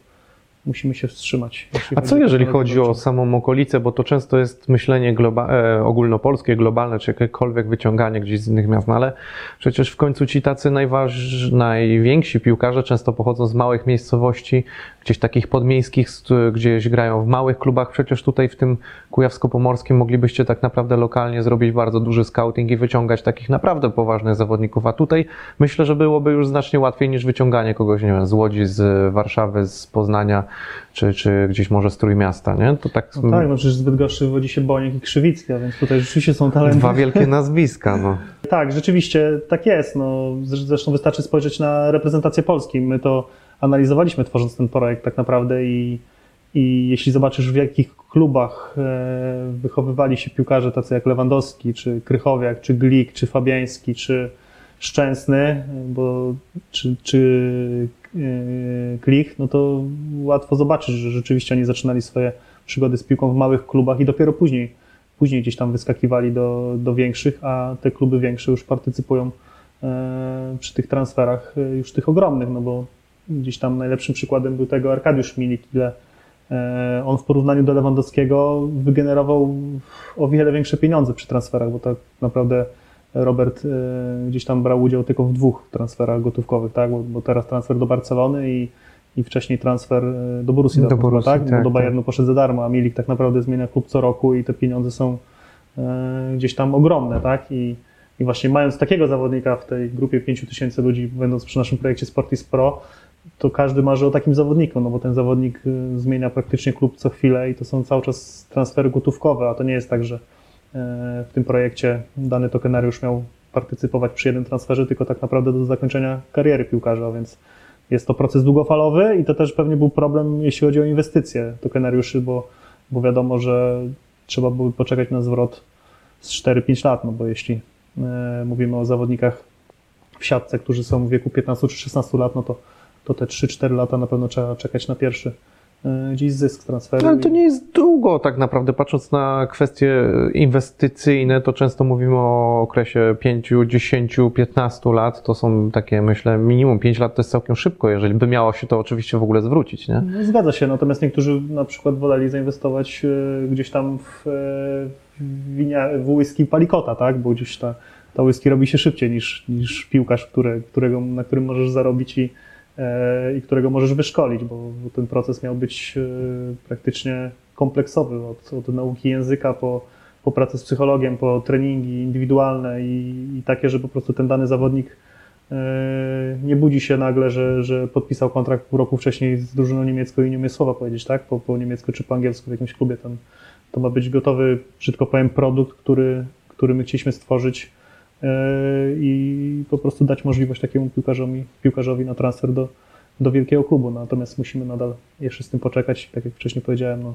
musimy się wstrzymać.
A co jeżeli chodzi o samą okolicę, bo to często jest myślenie globa- e, ogólnopolskie, globalne, czy jakiekolwiek wyciąganie gdzieś z innych miast, no ale przecież w końcu ci tacy najważ- najwięksi piłkarze często pochodzą z małych miejscowości, gdzieś takich podmiejskich, gdzieś grają w małych klubach, przecież tutaj w tym Kujawsko-Pomorskim moglibyście tak naprawdę lokalnie zrobić bardzo duży scouting i wyciągać takich naprawdę poważnych zawodników, a tutaj myślę, że byłoby już znacznie łatwiej niż wyciąganie kogoś, nie wiem, z Łodzi, z Warszawy, z Poznania, czy, czy gdzieś może z Trójmiasta, nie? To tak,
No tak, no przecież zbyt gorszy wodzi się Boniek i Krzywicki, a więc tutaj rzeczywiście są talenty.
dwa wielkie nazwiska, no. [LAUGHS]
Tak, rzeczywiście tak jest. No, zresz- zresztą wystarczy spojrzeć na reprezentację Polski. My to analizowaliśmy tworząc ten projekt tak naprawdę i, i jeśli zobaczysz w jakich klubach e, wychowywali się piłkarze tacy jak Lewandowski, czy Krychowiak, czy Glik, czy Fabiański, czy Szczęsny, bo, czy, czy Klich, no to łatwo zobaczyć, że rzeczywiście oni zaczynali swoje przygody z piłką w małych klubach i dopiero później później gdzieś tam wyskakiwali do, do większych, a te kluby większe już partycypują e, przy tych transferach e, już tych ogromnych, no bo gdzieś tam najlepszym przykładem był tego Arkadiusz Milik, ile e, on w porównaniu do Lewandowskiego wygenerował o wiele większe pieniądze przy transferach, bo tak naprawdę Robert e, gdzieś tam brał udział tylko w dwóch transferach gotówkowych, tak? bo, bo teraz transfer do Barcelony i, i wcześniej transfer e, do Borussii
Do Borussii,
tak?
tak,
bo do
tak.
Bayernu poszedł za darmo, a Milik tak naprawdę zmienia klub co roku i te pieniądze są e, gdzieś tam ogromne, tak? I, i właśnie mając takiego zawodnika w tej grupie 5 tysięcy ludzi, będąc przy naszym projekcie Sportis Pro, to każdy marzy o takim zawodniku, no bo ten zawodnik zmienia praktycznie klub co chwilę i to są cały czas transfery gotówkowe, a to nie jest tak, że w tym projekcie dany tokenariusz miał partycypować przy jednym transferze, tylko tak naprawdę do zakończenia kariery piłkarza, więc jest to proces długofalowy i to też pewnie był problem, jeśli chodzi o inwestycje tokenariuszy, bo, bo wiadomo, że trzeba było poczekać na zwrot z 4-5 lat, no bo jeśli e, mówimy o zawodnikach w siatce, którzy są w wieku 15 czy 16 lat, no to, to te 3-4 lata na pewno trzeba czekać na pierwszy e, gdzieś zysk transferu.
Ale to nie jest długo tak naprawdę, patrząc na kwestie inwestycyjne, to często mówimy o okresie 5, 10, 15 lat, to są takie myślę minimum 5 lat to jest całkiem szybko, jeżeli by miało się to oczywiście w ogóle zwrócić, nie?
No, Zgadza się, natomiast niektórzy na przykład woleli zainwestować e, gdzieś tam w, e, w, winia, w whisky palikota, tak? Bo gdzieś ta, ta whisky robi się szybciej niż, niż piłkarz, które, którego, na którym możesz zarobić i, e, i którego możesz wyszkolić, bo, ten proces miał być e, praktycznie kompleksowy od, od nauki języka po, po pracę z psychologiem, po treningi indywidualne i, i takie, że po prostu ten dany zawodnik e, nie budzi się nagle, że, że podpisał kontrakt pół roku wcześniej z drużyną niemiecką i nie umie słowa powiedzieć, tak? Po, po niemiecku czy po angielsku w jakimś klubie. To ma być gotowy, brzydko powiem, produkt, który, który my chcieliśmy stworzyć e, i po prostu dać możliwość takiemu piłkarzowi, piłkarzowi na transfer do, do wielkiego klubu. Natomiast musimy nadal jeszcze z tym poczekać. Tak jak wcześniej powiedziałem, no,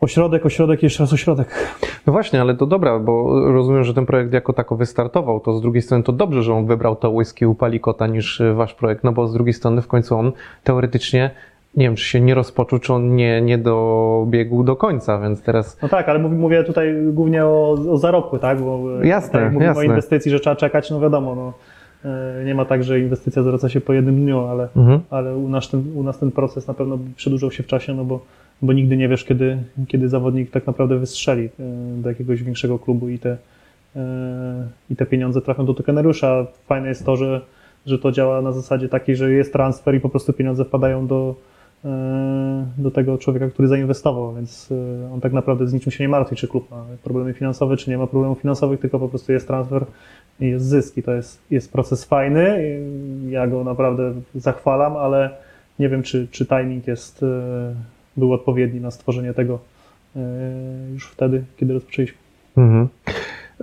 ośrodek, ośrodek, jeszcze raz ośrodek.
No właśnie, ale to dobra, bo rozumiem, że ten projekt jako tako wystartował, to z drugiej strony to dobrze, że on wybrał to whisky u Palikota niż wasz projekt, no bo z drugiej strony w końcu on teoretycznie, nie wiem, czy się nie rozpoczął, czy on nie, nie dobiegł do końca, więc teraz
No tak, ale mówię, mówię tutaj głównie o, o zarobku, tak? Bo e,
Jasne,
tak mówimy
jasne.
o inwestycji, że trzeba czekać, no wiadomo, no, e, nie ma tak, że inwestycja zwraca się po jednym dniu, ale,
mhm.
ale u, nas ten, u nas ten proces na pewno przedłużał się w czasie, no bo, bo nigdy nie wiesz, kiedy, kiedy zawodnik tak naprawdę wystrzeli e, do jakiegoś większego klubu i te, i te pieniądze trafią do tokenariusza. Fajne jest to, że, że to działa na zasadzie takiej, że jest transfer i po prostu pieniądze wpadają do, do tego człowieka, który zainwestował, więc e, on tak naprawdę z niczym się nie martwi, czy klub ma problemy finansowe, czy nie ma problemów finansowych, tylko po prostu jest transfer i jest zysk i to jest, jest proces fajny. Ja go naprawdę zachwalam, ale nie wiem, czy, czy timing jest, e, był odpowiedni na stworzenie tego e, już wtedy, kiedy rozpoczęliśmy.
Mhm.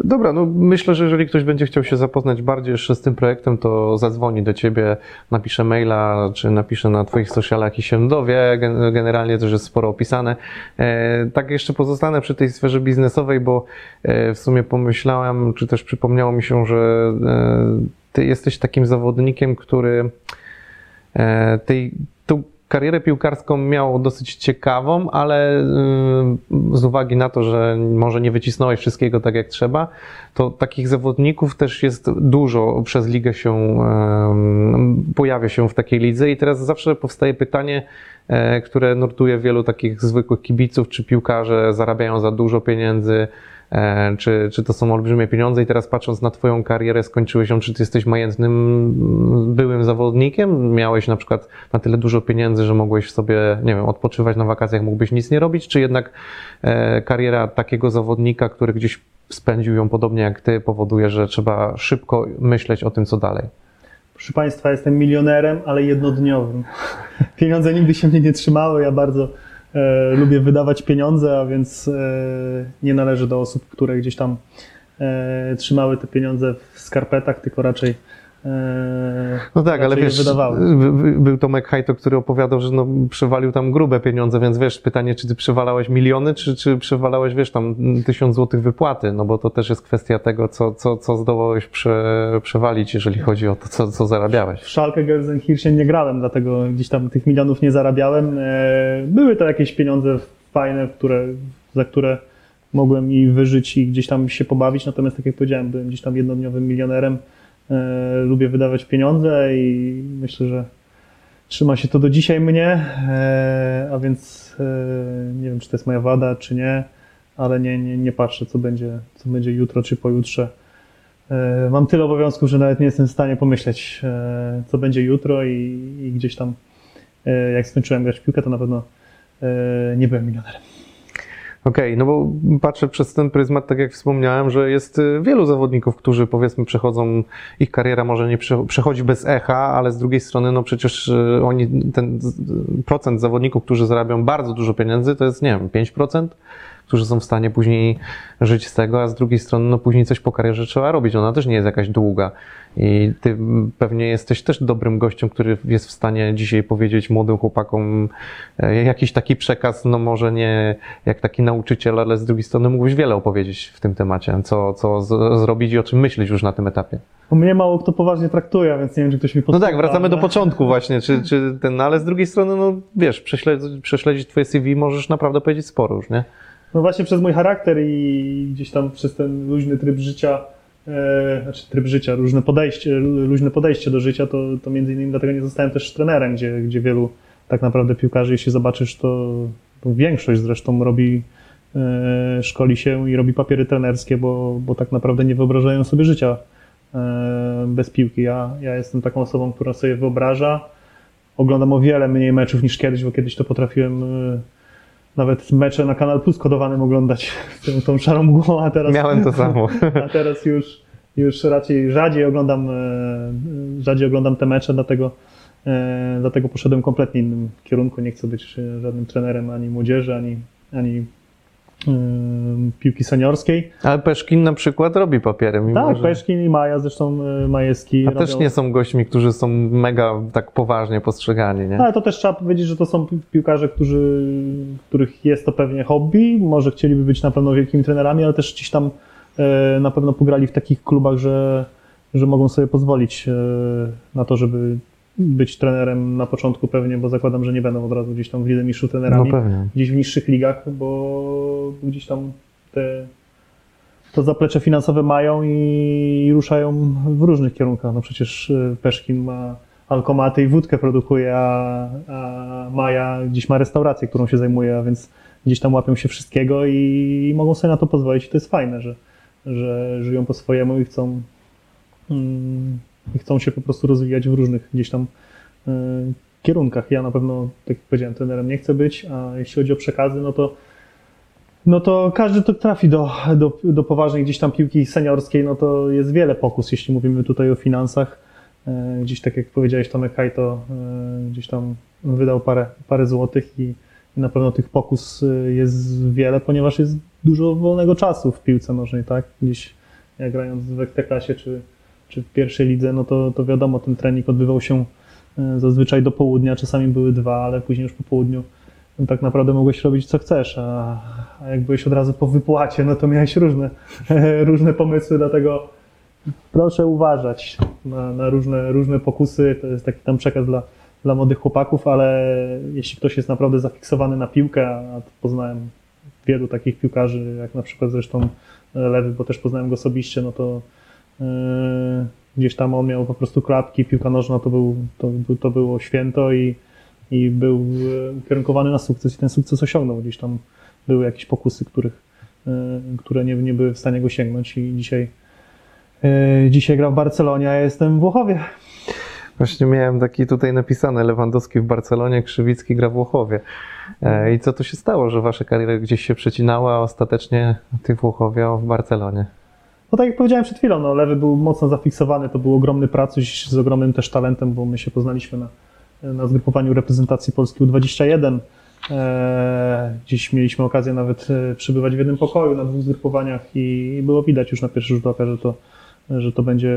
Dobra, no myślę, że jeżeli ktoś będzie chciał się zapoznać bardziej jeszcze z tym projektem, to zadzwoni do ciebie, napisze maila, czy napisze na twoich socialach i się dowie. Gen- Generalnie też jest sporo opisane. E, tak jeszcze pozostanę przy tej sferze biznesowej, bo e, w sumie pomyślałem, czy też przypomniało mi się, że e, ty jesteś takim zawodnikiem, który tej, tą karierę piłkarską miał dosyć ciekawą, ale y, z uwagi na to, że może nie wycisnąłeś wszystkiego tak jak trzeba, to takich zawodników też jest dużo przez ligę się y, pojawia się w takiej lidze. I teraz zawsze powstaje pytanie, y, które nurtuje wielu takich zwykłych kibiców, czy piłkarze zarabiają za dużo pieniędzy, czy, czy to są olbrzymie pieniądze i teraz patrząc na Twoją karierę, skończyłeś ją, czy Ty jesteś majętnym mm, byłym zawodnikiem? Miałeś na przykład na tyle dużo pieniędzy, że mogłeś sobie, nie wiem, odpoczywać na wakacjach, mógłbyś nic nie robić, czy jednak e, kariera takiego zawodnika, który gdzieś spędził ją podobnie jak Ty, powoduje, że trzeba szybko myśleć o tym, co dalej?
Proszę Państwa, jestem milionerem, ale jednodniowym. Pieniądze nigdy się mnie nie trzymały, ja bardzo e, lubię wydawać pieniądze, a więc e, nie należy do osób, które gdzieś tam e, trzymały te pieniądze w skarpetach, tylko raczej
No tak, ale wiesz, był Tomek Hajto, który opowiadał, że no, przewalił tam grube pieniądze, więc wiesz, pytanie, czy ty przewalałeś miliony, czy, czy przewalałeś, wiesz, tam tysiąc złotych wypłaty, no bo to też jest kwestia tego, co, co, co zdołałeś prze, przewalić, jeżeli chodzi o to, co, co zarabiałeś.
W Schalke Gelsenkirchen nie grałem, dlatego gdzieś tam tych milionów nie zarabiałem. E, Były to jakieś pieniądze fajne, które, za które mogłem i wyżyć i gdzieś tam się pobawić, natomiast tak jak powiedziałem, byłem gdzieś tam jednodniowym milionerem. E, Lubię wydawać pieniądze i myślę, że trzyma się to do dzisiaj mnie, e, a więc e, nie wiem, czy to jest moja wada, czy nie, ale nie, nie, nie patrzę, co będzie, co będzie jutro czy pojutrze. Mam tyle obowiązków, że nawet nie jestem w stanie pomyśleć, co będzie jutro i, i gdzieś tam, jak skończyłem grać w piłkę, to na pewno nie byłem milionerem.
Okej, no bo patrzę przez ten pryzmat, tak jak wspomniałem, że jest y, wielu zawodników, którzy powiedzmy przechodzą, ich kariera może nie prze- przechodzi bez echa, ale z drugiej strony, no przecież y, oni, ten procent zawodników, którzy zarabiają bardzo dużo pieniędzy, to jest, nie wiem, 5%, którzy są w stanie później żyć z tego, a z drugiej strony, no później coś po karierze trzeba robić. Ona też nie jest jakaś długa. I ty pewnie jesteś też dobrym gościem, który jest w stanie dzisiaj powiedzieć młodym chłopakom e, jakiś taki przekaz, no może nie jak taki nauczyciel, ale z drugiej strony mógłbyś wiele opowiedzieć w tym temacie, co, co z, zrobić i o czym myśleć już na tym etapie.
Bo mnie mało kto poważnie traktuje, więc nie wiem, czy ktoś mi
No
posłucha,
tak, wracamy do
ale-
początku właśnie, czy, czy ten, no ale z drugiej strony, no wiesz, prześledzić, prześledzić twoje CV możesz naprawdę powiedzieć sporo już, nie?
No właśnie przez mój charakter i gdzieś tam przez ten luźny tryb życia, e, znaczy tryb życia, różne podejście, lu- luźne podejście do życia, to, to między innymi dlatego nie zostałem też trenerem, gdzie, gdzie wielu tak naprawdę piłkarzy, jeśli zobaczysz, to, to większość zresztą robi, e, szkoli się i robi papiery trenerskie, bo, bo tak naprawdę nie wyobrażają sobie życia e, bez piłki. Ja, ja jestem taką osobą, która sobie wyobraża. Oglądam o wiele mniej meczów niż kiedyś, bo kiedyś to potrafiłem e, nawet mecze na Kanal Plus kodowanym oglądać z [LAUGHS] tą, tą szarą mgłą, a teraz,
Miałem to samo. [LAUGHS]
a teraz już, już raczej rzadziej oglądam, e, rzadziej oglądam te mecze, dlatego, e, dlatego poszedłem kompletnie innym kierunku. Nie chcę być e, żadnym trenerem ani młodzieży, ani, ani piłki seniorskiej.
Ale Peszkin na przykład robi papiery, mimo
Tak,
że...
Peszkin i Maja, zresztą e, Majewski.
A też nie są gośćmi, którzy są mega tak poważnie postrzegani, nie?
Ale to też trzeba powiedzieć, że to są pi- piłkarze, którzy, których jest to pewnie hobby. Może chcieliby być na pewno wielkimi trenerami, ale też gdzieś tam e, na pewno pograli w takich klubach, że, że mogą sobie pozwolić e, na to, żeby być trenerem na początku pewnie, bo zakładam, że nie będą od razu gdzieś tam w
No
trenerami,
pewnie.
gdzieś w niższych ligach, bo gdzieś tam te, to zaplecze finansowe mają i ruszają w różnych kierunkach. No przecież e, Peszkin ma alkomaty i wódkę produkuje, a, a Maja gdzieś ma restaurację, którą się zajmuje, a więc gdzieś tam łapią się wszystkiego i, mogą sobie na to pozwolić. I to jest fajne, że, że żyją po swojemu i chcą, mm, i chcą się po prostu rozwijać w różnych gdzieś tam y, kierunkach. Ja na pewno, tak jak powiedziałem, trenerem nie chcę być, a jeśli chodzi o przekazy, no to no to każdy to trafi do, do, do poważnej gdzieś tam piłki seniorskiej, no to jest wiele pokus, jeśli mówimy tutaj o finansach. E, Gdzieś tak jak powiedziałeś, Tomek Hajto e, gdzieś tam wydał parę, parę złotych i, na pewno tych pokus e, jest wiele, ponieważ jest dużo wolnego czasu w piłce nożnej, tak? Gdzieś ja grając w Ekstraklasie czy, czy w pierwszej lidze, no to, to wiadomo, ten trening odbywał się e, zazwyczaj do południa, czasami były dwa, ale później już po południu tak naprawdę mogłeś robić co chcesz, a, a jak byłeś od razu po wypłacie, no to miałeś różne, [LAUGHS] różne pomysły, dlatego proszę uważać na, na różne, różne pokusy. To jest taki tam przekaz dla, dla młodych chłopaków, ale jeśli ktoś jest naprawdę zafiksowany na piłkę, a poznałem wielu takich piłkarzy, jak na przykład zresztą Lewy, bo też poznałem go osobiście, no to gdzieś tam on miał po prostu klapki, piłka nożna to, był, to, to było święto i, i był ukierunkowany na sukces i ten sukces osiągnął. Gdzieś tam były jakieś pokusy, których, yy, które nie, nie były w stanie go sięgnąć i dzisiaj, yy, dzisiaj gra w Barcelonie, a ja jestem w Włochowie.
Właśnie miałem taki tutaj napisane Lewandowski w Barcelonie, Krzywicki gra w Włochowie. E, I co tu się stało, że wasze kariery gdzieś się przecinała, a ostatecznie ty w Włochowie, a w Barcelonie?
No tak jak powiedziałem przed chwilą, no, Lewy był mocno zafiksowany, to był ogromny pracuś z ogromnym też talentem, bo my się poznaliśmy na, na zgrupowaniu reprezentacji Polski U21. Eee, dziś mieliśmy okazję nawet e, przebywać w jednym pokoju na dwóch zgrupowaniach i było widać już na pierwszy rzut oka, że to, że to będzie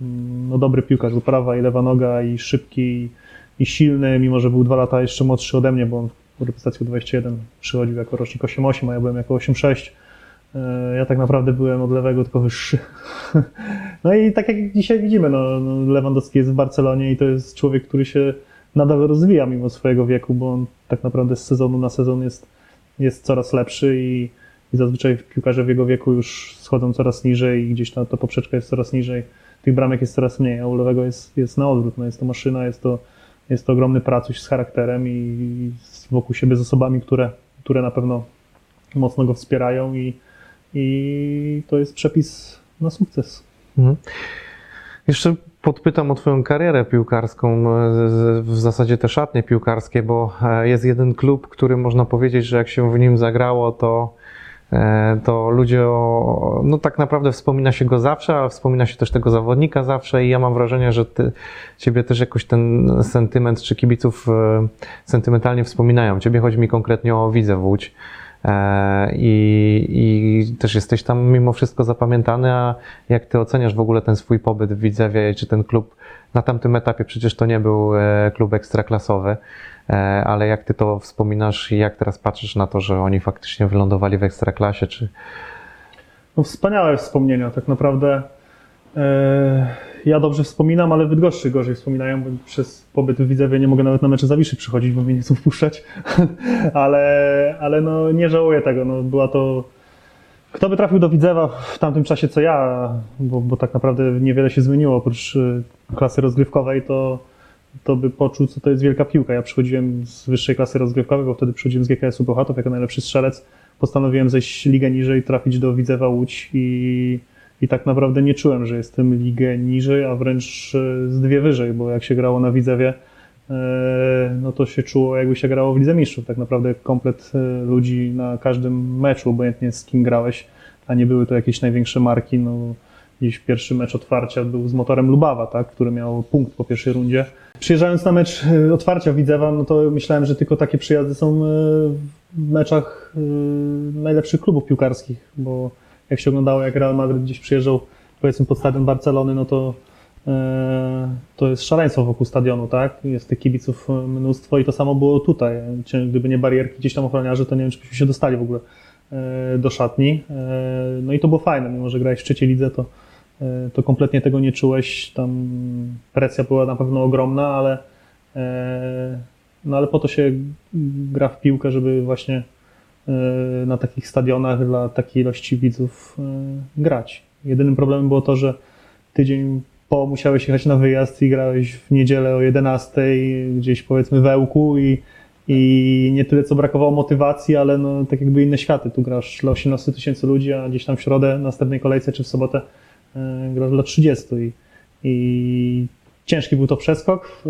mm, no, dobry piłkarz, bo prawa i lewa noga i szybki i, i silny, mimo że był dwa lata jeszcze młodszy ode mnie, bo on w reprezentacji U21 przychodził jako rocznik 8-8, a ja byłem jako 8-6. Ja tak naprawdę byłem od lewego tylko wyższy. [LAUGHS] No i tak jak dzisiaj widzimy, no, no Lewandowski jest w Barcelonie i to jest człowiek, który się nadal rozwija mimo swojego wieku, bo on tak naprawdę z sezonu na sezon jest, jest coraz lepszy i, i zazwyczaj piłkarze w jego wieku już schodzą coraz niżej i gdzieś ta, ta poprzeczka jest coraz niżej, tych bramek jest coraz mniej, a u lewego jest, jest na odwrót. No jest to maszyna, jest to, jest to ogromny pracuś z charakterem i wokół siebie z osobami, które, które na pewno mocno go wspierają i, i to jest przepis na sukces.
Mhm. Jeszcze podpytam o Twoją karierę piłkarską, w zasadzie te szatnie piłkarskie, bo e, jest jeden klub, który można powiedzieć, że jak się w nim zagrało, to, e, to ludzie, o, no tak naprawdę wspomina się go zawsze, a wspomina się też tego zawodnika zawsze i ja mam wrażenie, że ty, Ciebie też jakoś ten sentyment, czy kibiców e, sentymentalnie wspominają. Ciebie chodzi mi konkretnie o Widzę Łódź. I, I, też jesteś tam mimo wszystko zapamiętany, a jak ty oceniasz w ogóle ten swój pobyt w Widzewie, czy ten klub na tamtym etapie przecież to nie był e, klub ekstraklasowy, e, ale jak ty to wspominasz i jak teraz patrzysz na to, że oni faktycznie wylądowali w ekstraklasie, czy...
No wspaniałe wspomnienia, tak naprawdę. e, ja dobrze wspominam, ale Bydgoszczy gorzej wspominają, bo przez pobyt w Widzewie nie mogę nawet na mecze Zawiszy przychodzić, bo mnie nie chcą wpuszczać, [LAUGHS] ale, ale no nie żałuję tego, no była to... Kto by trafił do Widzewa w tamtym czasie co ja, bo, bo tak naprawdę niewiele się zmieniło, oprócz y, klasy rozgrywkowej, to, to by poczuł, co to jest wielka piłka. Ja przychodziłem z wyższej klasy rozgrywkowej, bo wtedy przychodziłem z GKS-u Bełchatów jako najlepszy strzelec. Postanowiłem zejść ligę niżej, trafić do Widzewa Łódź i i tak naprawdę nie czułem, że jestem ligę niżej, a wręcz e, z dwie wyżej, bo jak się grało na Widzewie, e, no to się czuło jakby się grało w Lidze Mistrzów. Tak naprawdę komplet e, ludzi na każdym meczu, obojętnie z kim grałeś, a nie były to jakieś największe marki. No, dziś pierwszy mecz otwarcia był z motorem Lubawa, tak, który miał punkt po pierwszej rundzie. Przyjeżdżając na mecz otwarcia Widzewa, no to myślałem, że tylko takie przyjazdy są w meczach najlepszych klubów piłkarskich, bo jak się oglądało, jak Real Madrid gdzieś przyjeżdżał, powiedzmy pod stadion Barcelony, no to e, to jest szaleństwo wokół stadionu, tak? Jest tych kibiców mnóstwo i to samo było tutaj. Gdyby nie barierki gdzieś tam ochroniarzy, to nie wiem, czy byśmy się dostali w ogóle e, do szatni. E, no i to było fajne, mimo że grałeś w trzeciej lidze, to, to kompletnie tego nie czułeś. Tam presja była na pewno ogromna, ale no ale po to się gra w piłkę, żeby właśnie E, na takich stadionach dla takiej ilości widzów e, grać. Jedynym problemem było to, że tydzień po musiałeś jechać na wyjazd i grałeś w niedzielę o 11 gdzieś powiedzmy w Ełku i, i nie tyle co brakowało motywacji, ale no, tak jakby inne światy. Tu grasz dla 18 tysięcy ludzi, a gdzieś tam w środę, następnej kolejce czy w sobotę e, grasz dla 30 i, i ciężki był to przeskok.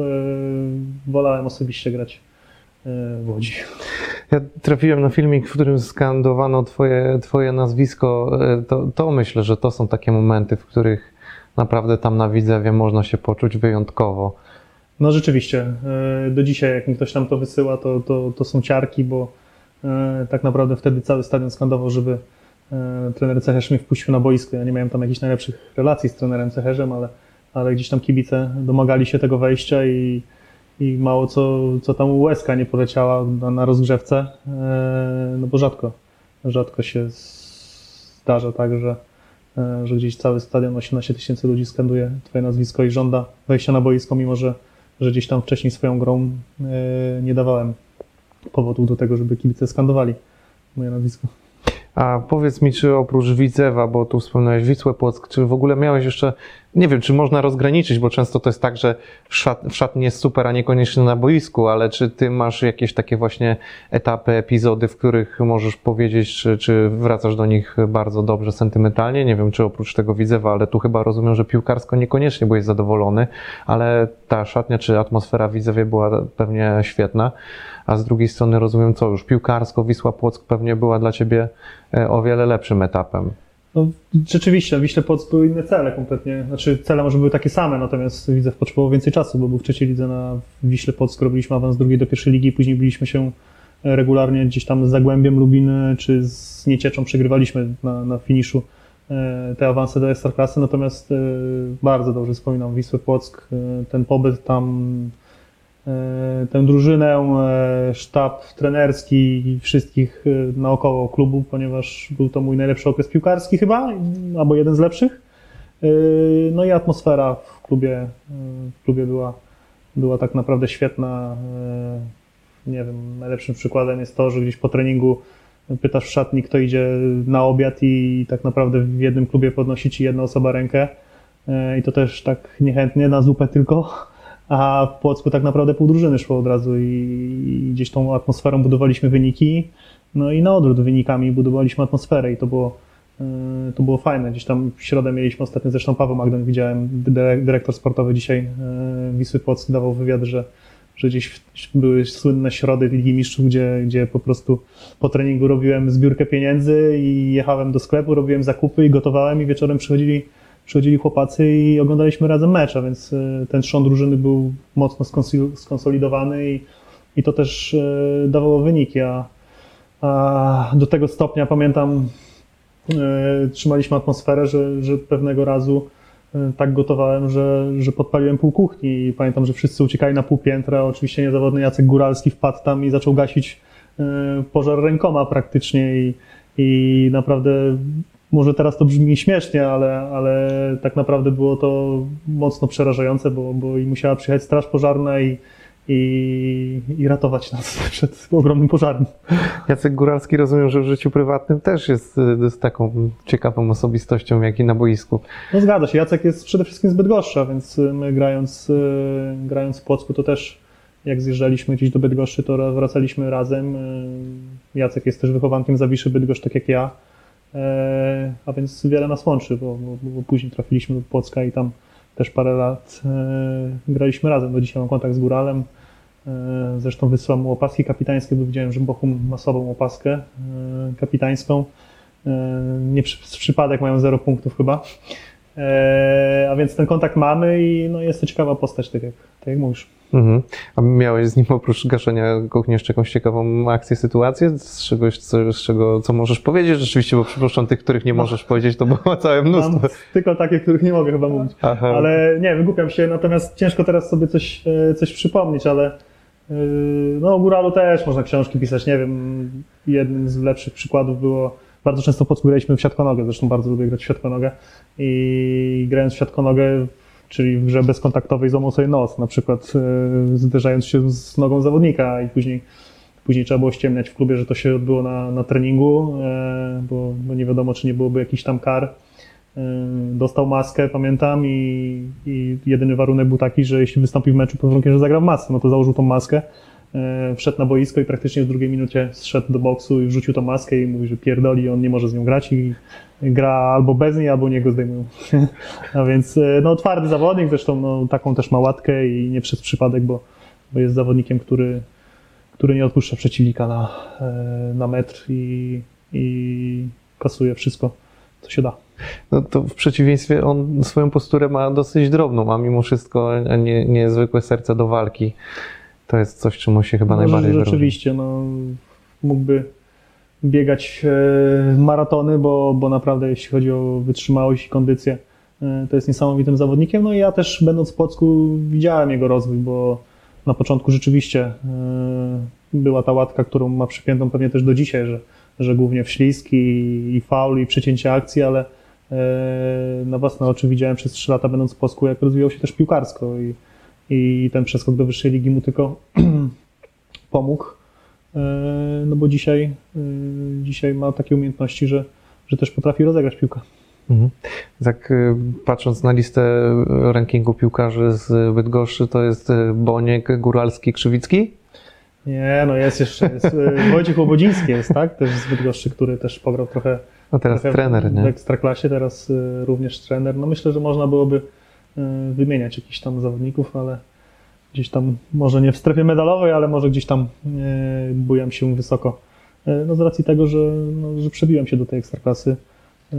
Wolałem osobiście grać w Łodzi.
Ja trafiłem na filmik, w którym skandowano twoje, twoje nazwisko. E, to, to myślę, że to są takie momenty, w których naprawdę tam na Widzewie można się poczuć wyjątkowo.
No rzeczywiście. E, do dzisiaj, jak mi ktoś tam to wysyła, to, to, to są ciarki, bo e, tak naprawdę wtedy cały stadion skandował, żeby trener Cecherz mnie wpuścił na boisko. Ja nie miałem tam jakichś najlepszych relacji z trenerem Cecherzem, ale, ale gdzieś tam kibice domagali się tego wejścia i i mało co, co tam łezka nie poleciała na, na rozgrzewce, e, no bo rzadko, rzadko się zdarza tak, że, e, że gdzieś cały stadion 18 tysięcy ludzi skanduje twoje nazwisko i żąda wejścia na boisko, mimo że że gdzieś tam wcześniej swoją grą e, nie dawałem powodów do tego, żeby kibice skandowali moje nazwisko.
A powiedz mi, czy oprócz Widzewa, bo tu wspomniałeś Wisłę Płock, czy w ogóle miałeś jeszcze, nie wiem, czy można rozgraniczyć, bo często to jest tak, że szat, szatni jest super, a niekoniecznie na boisku, ale czy ty masz jakieś takie właśnie etapy, epizody, w których możesz powiedzieć, czy, czy wracasz do nich bardzo dobrze, sentymentalnie? Nie wiem, czy oprócz tego Widzewa, ale tu chyba rozumiem, że piłkarsko niekoniecznie byłeś zadowolony, ale ta szatnia czy atmosfera Widzewie była pewnie świetna a z drugiej strony rozumiem co już, piłkarsko Wisła Płock pewnie była dla Ciebie e, o wiele lepszym etapem.
No, rzeczywiście, Wiśle Płock były inne cele kompletnie, znaczy cele może były takie same, natomiast Widzew potrzebował więcej czasu, bo był w trzeciej lidze na Wiśle Płock, robiliśmy awans drugiej do pierwszej ligi, później biliśmy się regularnie gdzieś tam z Zagłębiem Lubiny czy z Niecieczą, przegrywaliśmy na, na finiszu e, te awanse do Ekstraklasy, natomiast e, bardzo dobrze wspominam Wisłę Płock, ten pobyt tam E, tę drużynę, e, sztab trenerski i wszystkich e, naokoło klubu, ponieważ był to mój najlepszy okres piłkarski chyba, albo jeden z lepszych. No i atmosfera w klubie, w klubie była, była tak naprawdę świetna. Nie wiem, najlepszym przykładem jest to, że gdzieś po treningu pytasz w szatni, kto idzie na obiad i tak naprawdę w jednym klubie podnosi ci jedna osoba rękę i to też tak niechętnie, na zupę tylko a w Płocku tak naprawdę pół drużyny szło od razu i gdzieś tą atmosferą budowaliśmy wyniki, no i na odwrót wynikami budowaliśmy atmosferę i to było, e, to było fajne. Gdzieś tam w środę mieliśmy ostatnio zresztą Paweł Magdon, widziałem, dyrektor sportowy dzisiaj e, Wisły Płock dawał wywiad, że, że gdzieś były słynne środy Ligi Mistrzów, gdzie, gdzie po prostu po treningu robiłem zbiórkę pieniędzy i jechałem do sklepu, robiłem zakupy i gotowałem i wieczorem przychodzili przychodzili chłopacy i oglądaliśmy razem mecz, a więc e, ten trzon drużyny był mocno skonsolidowany i, i to też e, dawało wyniki, a, a do tego stopnia pamiętam, e, trzymaliśmy atmosferę, że, że pewnego razu tak gotowałem, że, że podpaliłem pół kuchni i pamiętam, że wszyscy uciekali na pół piętra, oczywiście niezawodny Jacek Góralski wpadł tam i zaczął gasić pożar rękoma praktycznie i, i naprawdę może teraz to brzmi śmiesznie, ale, ale tak naprawdę było to mocno przerażające, bo, bo i musiała przyjechać straż pożarna i, i, i ratować nas [LAUGHS] przed ogromnym pożarem.
Jacek Góralski rozumiem, że w życiu prywatnym też jest, jest taką ciekawą osobistością, jak i na boisku.
No zgadza się, Jacek jest przede wszystkim zbyt gorsza, więc my grając, grając w Płocku to też jak zjeżdżaliśmy gdzieś do Bydgoszczy, to wracaliśmy razem. Jacek jest też wychowankiem Zawiszy Bydgoszcz, tak jak ja. E, a więc wiele nas łączy, bo, bo, bo, później trafiliśmy do Płocka i tam też parę lat e, graliśmy razem. Do dzisiaj mam kontakt z Góralem. E, zresztą wysyłam mu opaski kapitańskie, bo widziałem, że Bochum ma sobą opaskę kapitańską. Nie przez przypadek mają zero punktów chyba. A więc ten kontakt mamy i no, jest to ciekawa postać, tak jak, tak jak mówisz.
Mhm. A miałeś z nim oprócz gaszenia kuchni jeszcze jakąś ciekawą akcję, sytuację? Z czegoś, co, z czego, co możesz powiedzieć rzeczywiście, bo przypuszczam tych, których nie no. możesz powiedzieć, to było [LAUGHS] całe mnóstwo. Mam
tylko takie, których nie mogę chyba mówić. Aha. Ale nie, wygłupiam się, natomiast ciężko teraz sobie coś, e, coś przypomnieć, ale e, no o Góralu też można książki pisać, nie wiem, jednym z lepszych przykładów było, bardzo często podskóraliśmy w siatkonogę, zresztą bardzo lubię grać w siatkonogę i grając w siatkonogę czyli w grze bezkontaktowej złamał sobie nos, na przykład e, zderzając się z nogą zawodnika i później, później trzeba było ściemniać w klubie, że to się odbyło na, na treningu, e, bo, bo nie wiadomo, czy nie byłoby jakichś tam kar. E, dostał maskę, pamiętam, i, i jedyny warunek był taki, że jeśli wystąpi w meczu pod warunkiem, że zagra w masce, no to założył tą maskę, wszedł na boisko i praktycznie w drugiej minucie zszedł do boksu i wrzucił tą maskę i mówi, że pierdoli, on nie może z nią grać i gra albo bez niej, albo niego zdejmują. [LAUGHS] A więc e, no, twardy zawodnik, zresztą no, taką też ma łatkę i nie przez przypadek, bo, bo jest zawodnikiem, który, który nie odpuszcza przeciwnika na, e, na metr i, i kasuje wszystko, co się da.
No to w przeciwieństwie on swoją posturę ma dosyć drobną, a mimo wszystko nie, niezwykłe serce do walki. To jest coś, czemu się chyba no, najbardziej
Rzeczywiście, no, mógłby biegać e, maratony, bo, bo naprawdę jeśli chodzi o wytrzymałość i kondycję, e, to jest niesamowitym zawodnikiem. No i ja też będąc w Płocku widziałem jego rozwój, bo na początku rzeczywiście e, była ta łatka, którą ma przypiętą pewnie też do dzisiaj, że, że głównie w śliski i faul i przecięcie akcji, ale na własne oczy widziałem przez trzy lata będąc w Płocku, jak rozwijał się też piłkarsko i, i ten przeskok do wyższej ligi mu tylko [CLEARS THROAT] pomógł. E, No bo dzisiaj, e, dzisiaj ma takie umiejętności, że, że też potrafi rozegrać piłkę.
Mhm. Tak y, patrząc na listę rankingu piłkarzy z Bydgoszczy, to jest Boniek, Góralski, Krzywicki?
Nie, no jest jeszcze, jest, e, Wojciech Łobodziński jest, tak? Też z Bydgoszczy, który też pograł trochę,
A teraz trener,
w
nie?
Ekstraklasie, teraz e, również trener. No myślę, że można byłoby e, wymieniać jakichś tam zawodników, ale gdzieś tam, może nie w strefie medalowej, ale może gdzieś tam e, bujam się wysoko. E, No z racji tego, że, no, że przebiłem się do tej ekstraklasy, e,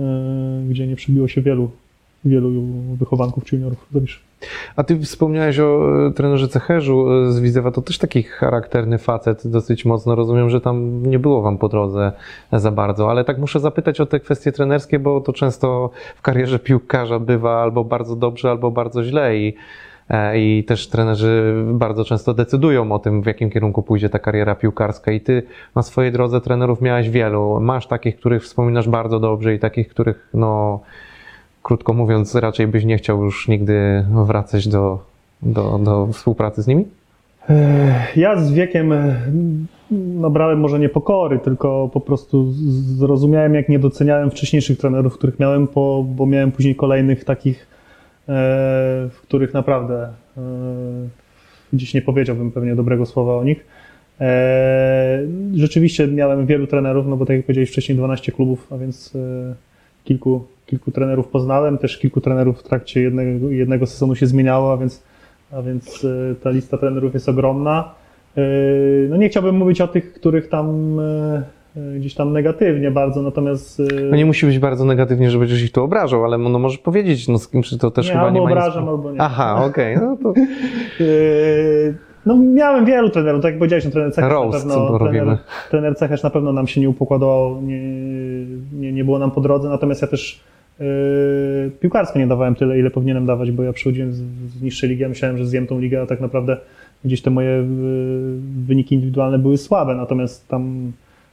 gdzie nie przebiło się wielu, wielu wychowanków czy juniorów.
A ty wspomniałeś o trenerze Cecherzu z Widzewa, to też taki charakterny facet, dosyć mocno. Rozumiem, że tam nie było wam po drodze za bardzo, ale tak muszę zapytać o te kwestie trenerskie, bo to często w karierze piłkarza bywa albo bardzo dobrze, albo bardzo źle i, i też trenerzy bardzo często decydują o tym, w jakim kierunku pójdzie ta kariera piłkarska i ty na swojej drodze trenerów miałeś wielu. Masz takich, których wspominasz bardzo dobrze i takich, których no krótko mówiąc, raczej byś nie chciał już nigdy wracać do, do, do współpracy z nimi?
Ech, Ja z wiekiem e, nabrałem może nie pokory, tylko po prostu zrozumiałem, jak nie doceniałem wcześniejszych trenerów, których miałem, po, bo miałem później kolejnych takich, e, w których naprawdę e, gdzieś nie powiedziałbym pewnie dobrego słowa o nich. E, Rzeczywiście miałem wielu trenerów, no bo tak jak powiedziałeś wcześniej 12 klubów, a więc e, kilku, kilku trenerów poznałem, też kilku trenerów w trakcie jednego, jednego sezonu się zmieniało, a więc a więc e, ta lista trenerów jest ogromna. E, No nie chciałbym mówić o tych, których tam e, e, gdzieś tam negatywnie bardzo, natomiast e,
No nie musi być bardzo negatywnie, że będziesz ich tu obrażał, ale no możesz powiedzieć, no z kim czy to też
nie,
chyba nie ma nic-
obrażam, albo nie.
Aha, okej, no to [LAUGHS]
E, No miałem wielu trenerów, tak jak powiedziałeś, no, trener Cecherz na pewno, trener, trener Cecherz na pewno nam się nie upokładał, nie, nie, nie było nam po drodze, natomiast ja też e, piłkarsko nie dawałem tyle, ile powinienem dawać, bo ja przychodziłem z, z niższej ligi, ja myślałem, że zjem tą ligę, a tak naprawdę gdzieś te moje e, wyniki indywidualne były słabe, natomiast tam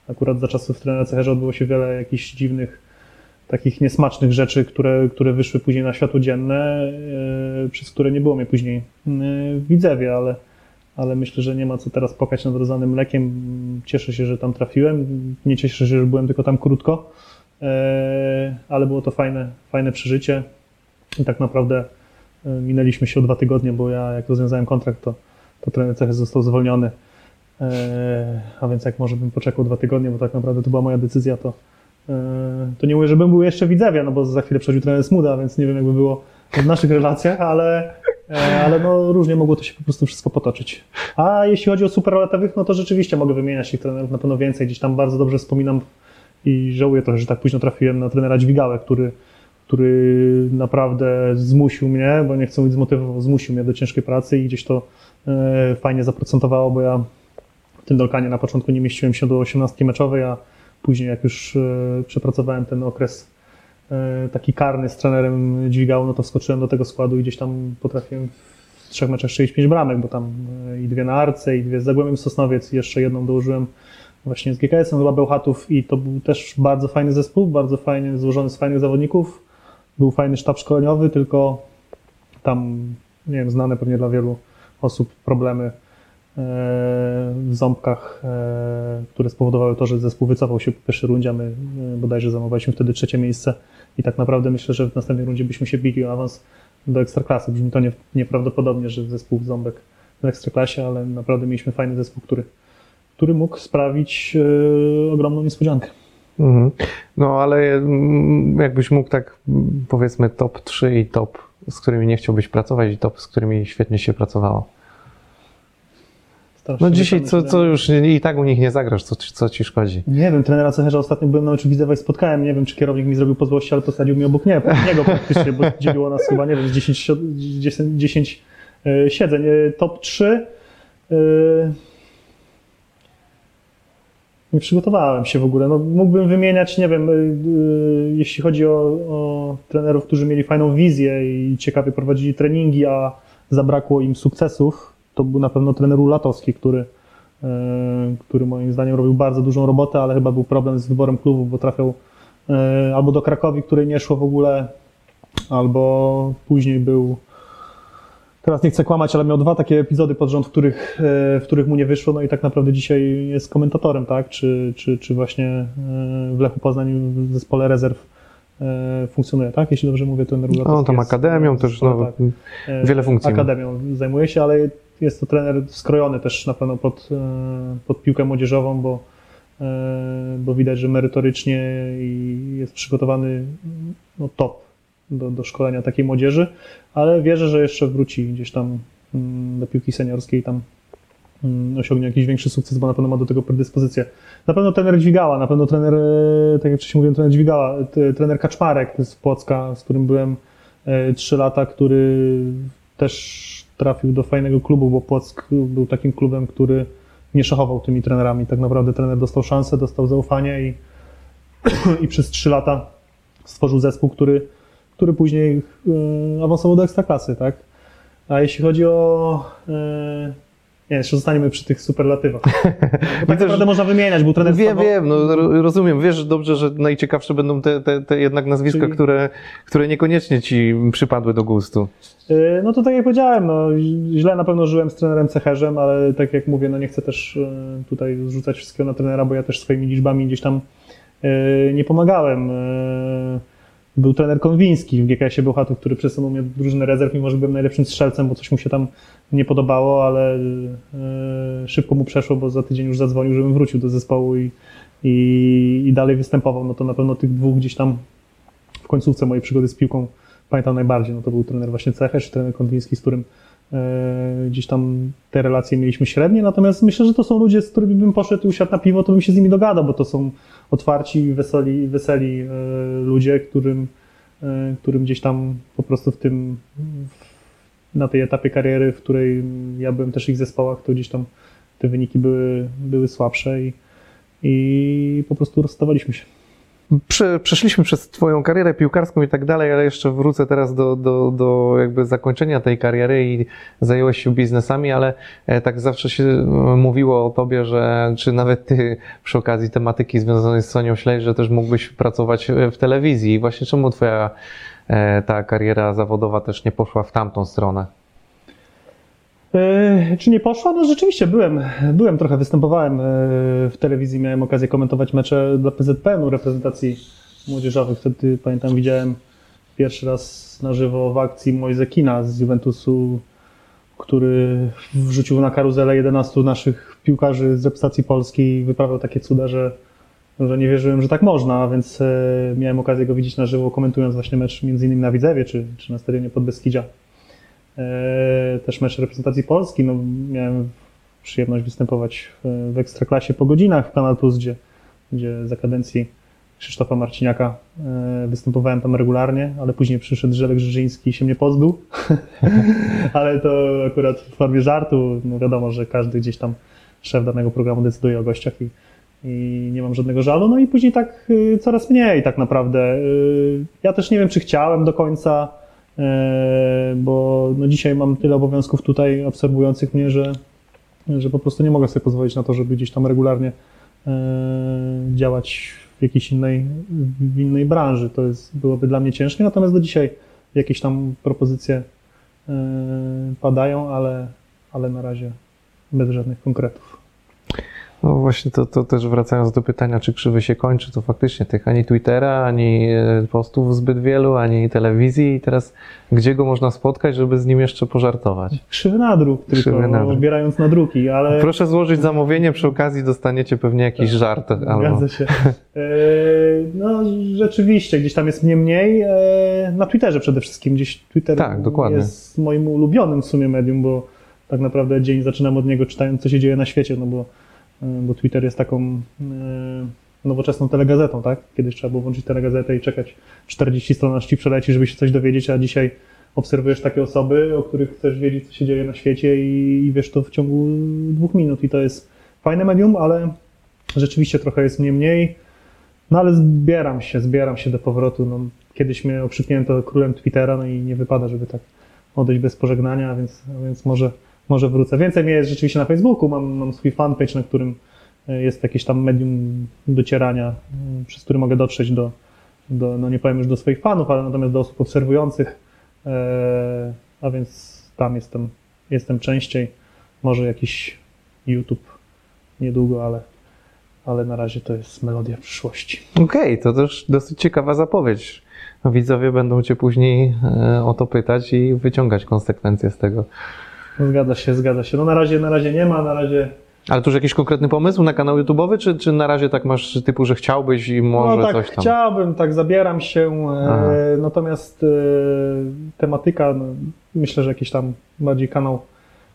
akurat za czasów trenera Cecherza odbyło się wiele jakichś dziwnych takich niesmacznych rzeczy, które, które wyszły później na światło dzienne, e, przez które nie było mnie później e, w Widzewie, ale, ale myślę, że nie ma co teraz płakać nad rozlanym mlekiem. Cieszę się, że tam trafiłem. Nie cieszę się, że byłem tylko tam krótko, e, ale było to fajne, fajne przeżycie. I tak naprawdę minęliśmy się o dwa tygodnie, bo ja jak rozwiązałem kontrakt, to, to trener Cechy został zwolniony. E, A więc jak może bym poczekał dwa tygodnie, bo tak naprawdę to była moja decyzja, to, e, to nie mówię, że bym był jeszcze w Widzewie, no bo za chwilę przychodził trener Smuda, więc nie wiem jakby było w naszych relacjach, ale, e, ale no różnie mogło to się po prostu wszystko potoczyć. A jeśli chodzi o superlatywych, no to rzeczywiście mogę wymieniać tych trenerów na pewno więcej. Gdzieś tam bardzo dobrze wspominam i żałuję trochę, że tak późno trafiłem na trenera Dźwigałę, który, który naprawdę zmusił mnie, bo nie chcę mówić zmotywował, zmusił mnie do ciężkiej pracy i gdzieś to fajnie zaprocentowało, bo ja tym Dolkanie na początku nie mieściłem się do 18 meczowej, a później jak już e, przepracowałem ten okres e, taki karny z trenerem dźwigał, no to wskoczyłem do tego składu i gdzieś tam potrafiłem w trzech meczach strzelić pięć bramek, bo tam e, i dwie na Arce, i dwie z Zagłębiem Sosnowiec, i jeszcze jedną dołożyłem właśnie z GKS-em chyba Bełchatów i to był też bardzo fajny zespół, bardzo fajnie złożony z fajnych zawodników. Był fajny sztab szkoleniowy, tylko tam, nie wiem, znane pewnie dla wielu osób problemy w ząbkach, e, które spowodowały to, że zespół wycofał się po pierwszej rundzie, a my e, bodajże zajmowaliśmy wtedy trzecie miejsce i tak naprawdę myślę, że w następnej rundzie byśmy się bili o awans do Ekstraklasy. Brzmi to nie, nieprawdopodobnie, że zespół ząbek w Ekstraklasie, ale naprawdę mieliśmy fajny zespół, który, który mógł sprawić e, ogromną niespodziankę.
Mhm. No ale mm, jakbyś mógł tak powiedzmy top 3 i top, z którymi nie chciałbyś pracować i top, z którymi świetnie się pracowało. No dzisiaj co, co już i tak u nich nie zagrasz, co, co ci szkodzi?
Nie wiem, trenera Cecherza ostatnio byłem na meczu Widzewa i spotkałem, nie wiem czy kierownik mi zrobił po złości, ale posadził mi obok nie, niego praktycznie, bo [LAUGHS] dzieliło nas chyba, nie wiem, z 10, si- 10, 10 e, siedzeń. E, Top 3. e, Nie przygotowałem się w ogóle. No, mógłbym wymieniać, nie wiem, e, jeśli chodzi o, o trenerów, którzy mieli fajną wizję i ciekawie prowadzili treningi, a zabrakło im sukcesów, to był na pewno trener Ulatowski, który e, który moim zdaniem robił bardzo dużą robotę, ale chyba był problem z wyborem klubów, bo trafiał e, albo do Krakowi, której nie szło w ogóle, albo później był teraz nie chcę kłamać, ale miał dwa takie epizody pod rząd, w których, e, w których mu nie wyszło, no i tak naprawdę dzisiaj jest komentatorem, tak? Czy, czy, czy właśnie w Lechu Poznań w zespole rezerw funkcjonuje, tak? Jeśli dobrze mówię, ten
No, tam akademią też, no,
tak.
Wiele funkcji.
Akademią zajmuje się, ale jest to trener skrojony też na pewno pod, e, pod piłkę młodzieżową, bo, e, bo widać, że merytorycznie jest przygotowany no, top do, do szkolenia takiej młodzieży, ale wierzę, że jeszcze wróci gdzieś tam mm, do piłki seniorskiej tam mm, osiągnie jakiś większy sukces, bo na pewno ma do tego predyspozycję. Na pewno trener Dźwigała, na pewno trener, e, tak jak wcześniej mówiłem, trener Dźwigała, trener Kaczmarek z Płocka, z którym byłem e, trzy lata, który też trafił do fajnego klubu, bo Płock był takim klubem, który nie szachował tymi trenerami. Tak naprawdę trener dostał szansę, dostał zaufanie i, [CLEARS THROAT] i przez trzy lata stworzył zespół, który, który później e, awansował do ekstraklasy, tak? A jeśli chodzi o... Nie, jeszcze zostaniemy przy tych superlatywach. [LAUGHS] Bo tak naprawdę można wymieniać, był trener
Wiem,
Stawo-
wiem, no, ro- rozumiem. Wiesz dobrze, że najciekawsze będą te, te, te jednak nazwiska,
Czyli-
które, które niekoniecznie ci przypadły do gustu.
Yy, No to tak jak powiedziałem, no, źle na pewno żyłem z trenerem Cecherzem, ale tak jak mówię, no nie chcę też yy, tutaj zrzucać wszystkiego na trenera, bo ja też swoimi liczbami gdzieś tam yy, nie pomagałem. Był trener Konwiński w GKS-ie Bełchatów, który przesunął mnie do drużyny rezerw, mimo że byłem najlepszym strzelcem, bo coś mu się tam nie podobało, ale yy, szybko mu przeszło, bo za tydzień już zadzwonił, żebym wrócił do zespołu i, i, i dalej występował. No to na pewno tych dwóch gdzieś tam w końcówce mojej przygody z piłką pamiętam najbardziej. No to był trener właśnie Cecherz, trener Konwiński, z którym e, gdzieś tam te relacje mieliśmy średnie, natomiast myślę, że to są ludzie, z którymi bym poszedł i usiadł na piwo, to bym się z nimi dogadał, bo to są otwarci, weseli, weseli e, ludzie, którym, e, którym gdzieś tam po prostu w tym, na tej etapie kariery, w której ja byłem też ich zespołach, to gdzieś tam te wyniki były, były słabsze i, i po prostu rozstawaliśmy się.
Prze, przeszliśmy przez twoją karierę piłkarską i tak dalej, ale jeszcze wrócę teraz do, do, do jakby zakończenia tej kariery i zająłeś się biznesami, ale e, tak zawsze się e, mówiło o tobie, że czy nawet ty przy okazji tematyki związanej z Sonią Śledź, że też mógłbyś pracować e, w telewizji. I właśnie czemu twoja ta kariera zawodowa też nie poszła w tamtą stronę?
E, Czy nie poszła? No rzeczywiście byłem, byłem trochę, występowałem e, w telewizji, miałem okazję komentować mecze dla PZPN-u, reprezentacji młodzieżowych. Wtedy pamiętam, widziałem pierwszy raz na żywo w akcji Moise Kina z Juventusu, który wrzucił na karuzelę 11 naszych piłkarzy z reprezentacji polskiej i wyprawiał takie cuda, że, że nie wierzyłem, że tak można, więc e, miałem okazję go widzieć na żywo, komentując właśnie mecz między innymi na Widzewie, czy, czy na stadionie Podbeskidzia. E, też mecz reprezentacji Polski. No, miałem przyjemność występować w, Ekstraklasie po godzinach w Kanal Plus, gdzie, gdzie za kadencji Krzysztofa Marciniaka e, występowałem tam regularnie, ale później przyszedł Żelek Żyżyński i się mnie pozbył. [LAUGHS] ale to akurat w formie żartu. No wiadomo, że każdy gdzieś tam szef danego programu decyduje o gościach i, i nie mam żadnego żalu. No i później tak y, coraz mniej tak naprawdę. Y, Ja też nie wiem, czy chciałem do końca, bo no dzisiaj mam tyle obowiązków tutaj obserwujących mnie, że, że po prostu nie mogę sobie pozwolić na to, żeby gdzieś tam regularnie e, działać w jakiejś innej, w innej branży. To jest, byłoby dla mnie ciężkie, natomiast do dzisiaj jakieś tam propozycje e, padają, ale, ale na razie bez żadnych konkretów.
No właśnie to, to też wracając do pytania, czy krzywy się kończy, to faktycznie tych ani Twittera, ani e, postów zbyt wielu, ani telewizji i teraz gdzie go można spotkać, żeby z nim jeszcze pożartować?
Krzywy nadruk, tylko
Krzywy nadruk.
odbierając nadruki, ale...
Proszę złożyć zamówienie, przy okazji dostaniecie pewnie jakiś żart. Albo...
Tak, Zgadza się. E, No rzeczywiście, gdzieś tam jest mnie mniej. e, Na Twitterze przede wszystkim. Gdzieś Twitter
Tak, dokładnie.
jest moim ulubionym w sumie medium, bo tak naprawdę dzień zaczynam od niego czytając, co się dzieje na świecie, no bo, bo Twitter jest taką e, nowoczesną telegazetą, tak? Kiedyś trzeba było włączyć telegazetę i czekać 40 stron, aż ci przeleci, żeby się coś dowiedzieć, a dzisiaj obserwujesz takie osoby, o których chcesz wiedzieć, co się dzieje na świecie i, i wiesz to w ciągu dwóch minut i to jest fajne medium, ale rzeczywiście trochę jest mnie mniej. No ale zbieram się, zbieram się do powrotu. No, kiedyś mnie okrzyknięto królem Twittera, no i nie wypada, żeby tak odejść bez pożegnania, więc, więc może, może wrócę. Więcej mnie jest rzeczywiście na Facebooku, mam, mam swój fanpage, na którym e, jest jakieś tam medium docierania, m, przez który mogę dotrzeć do, do, no nie powiem już do swoich fanów, ale natomiast do osób obserwujących, e, a więc tam jestem, jestem częściej. Może jakiś YouTube niedługo, ale, ale na razie to jest melodia przyszłości.
Okej, to też dosyć ciekawa zapowiedź. Widzowie będą cię później e, o to pytać i wyciągać konsekwencje z tego.
Zgadza się, zgadza się. No na razie, na razie nie ma, na razie
Ale tu już jakiś konkretny pomysł na kanał YouTube'owy, czy, czy na razie tak masz typu, że chciałbyś i może
no tak,
coś tam?
chciałbym, tak zabieram się, e, natomiast e, tematyka, no, myślę, że jakiś tam bardziej kanał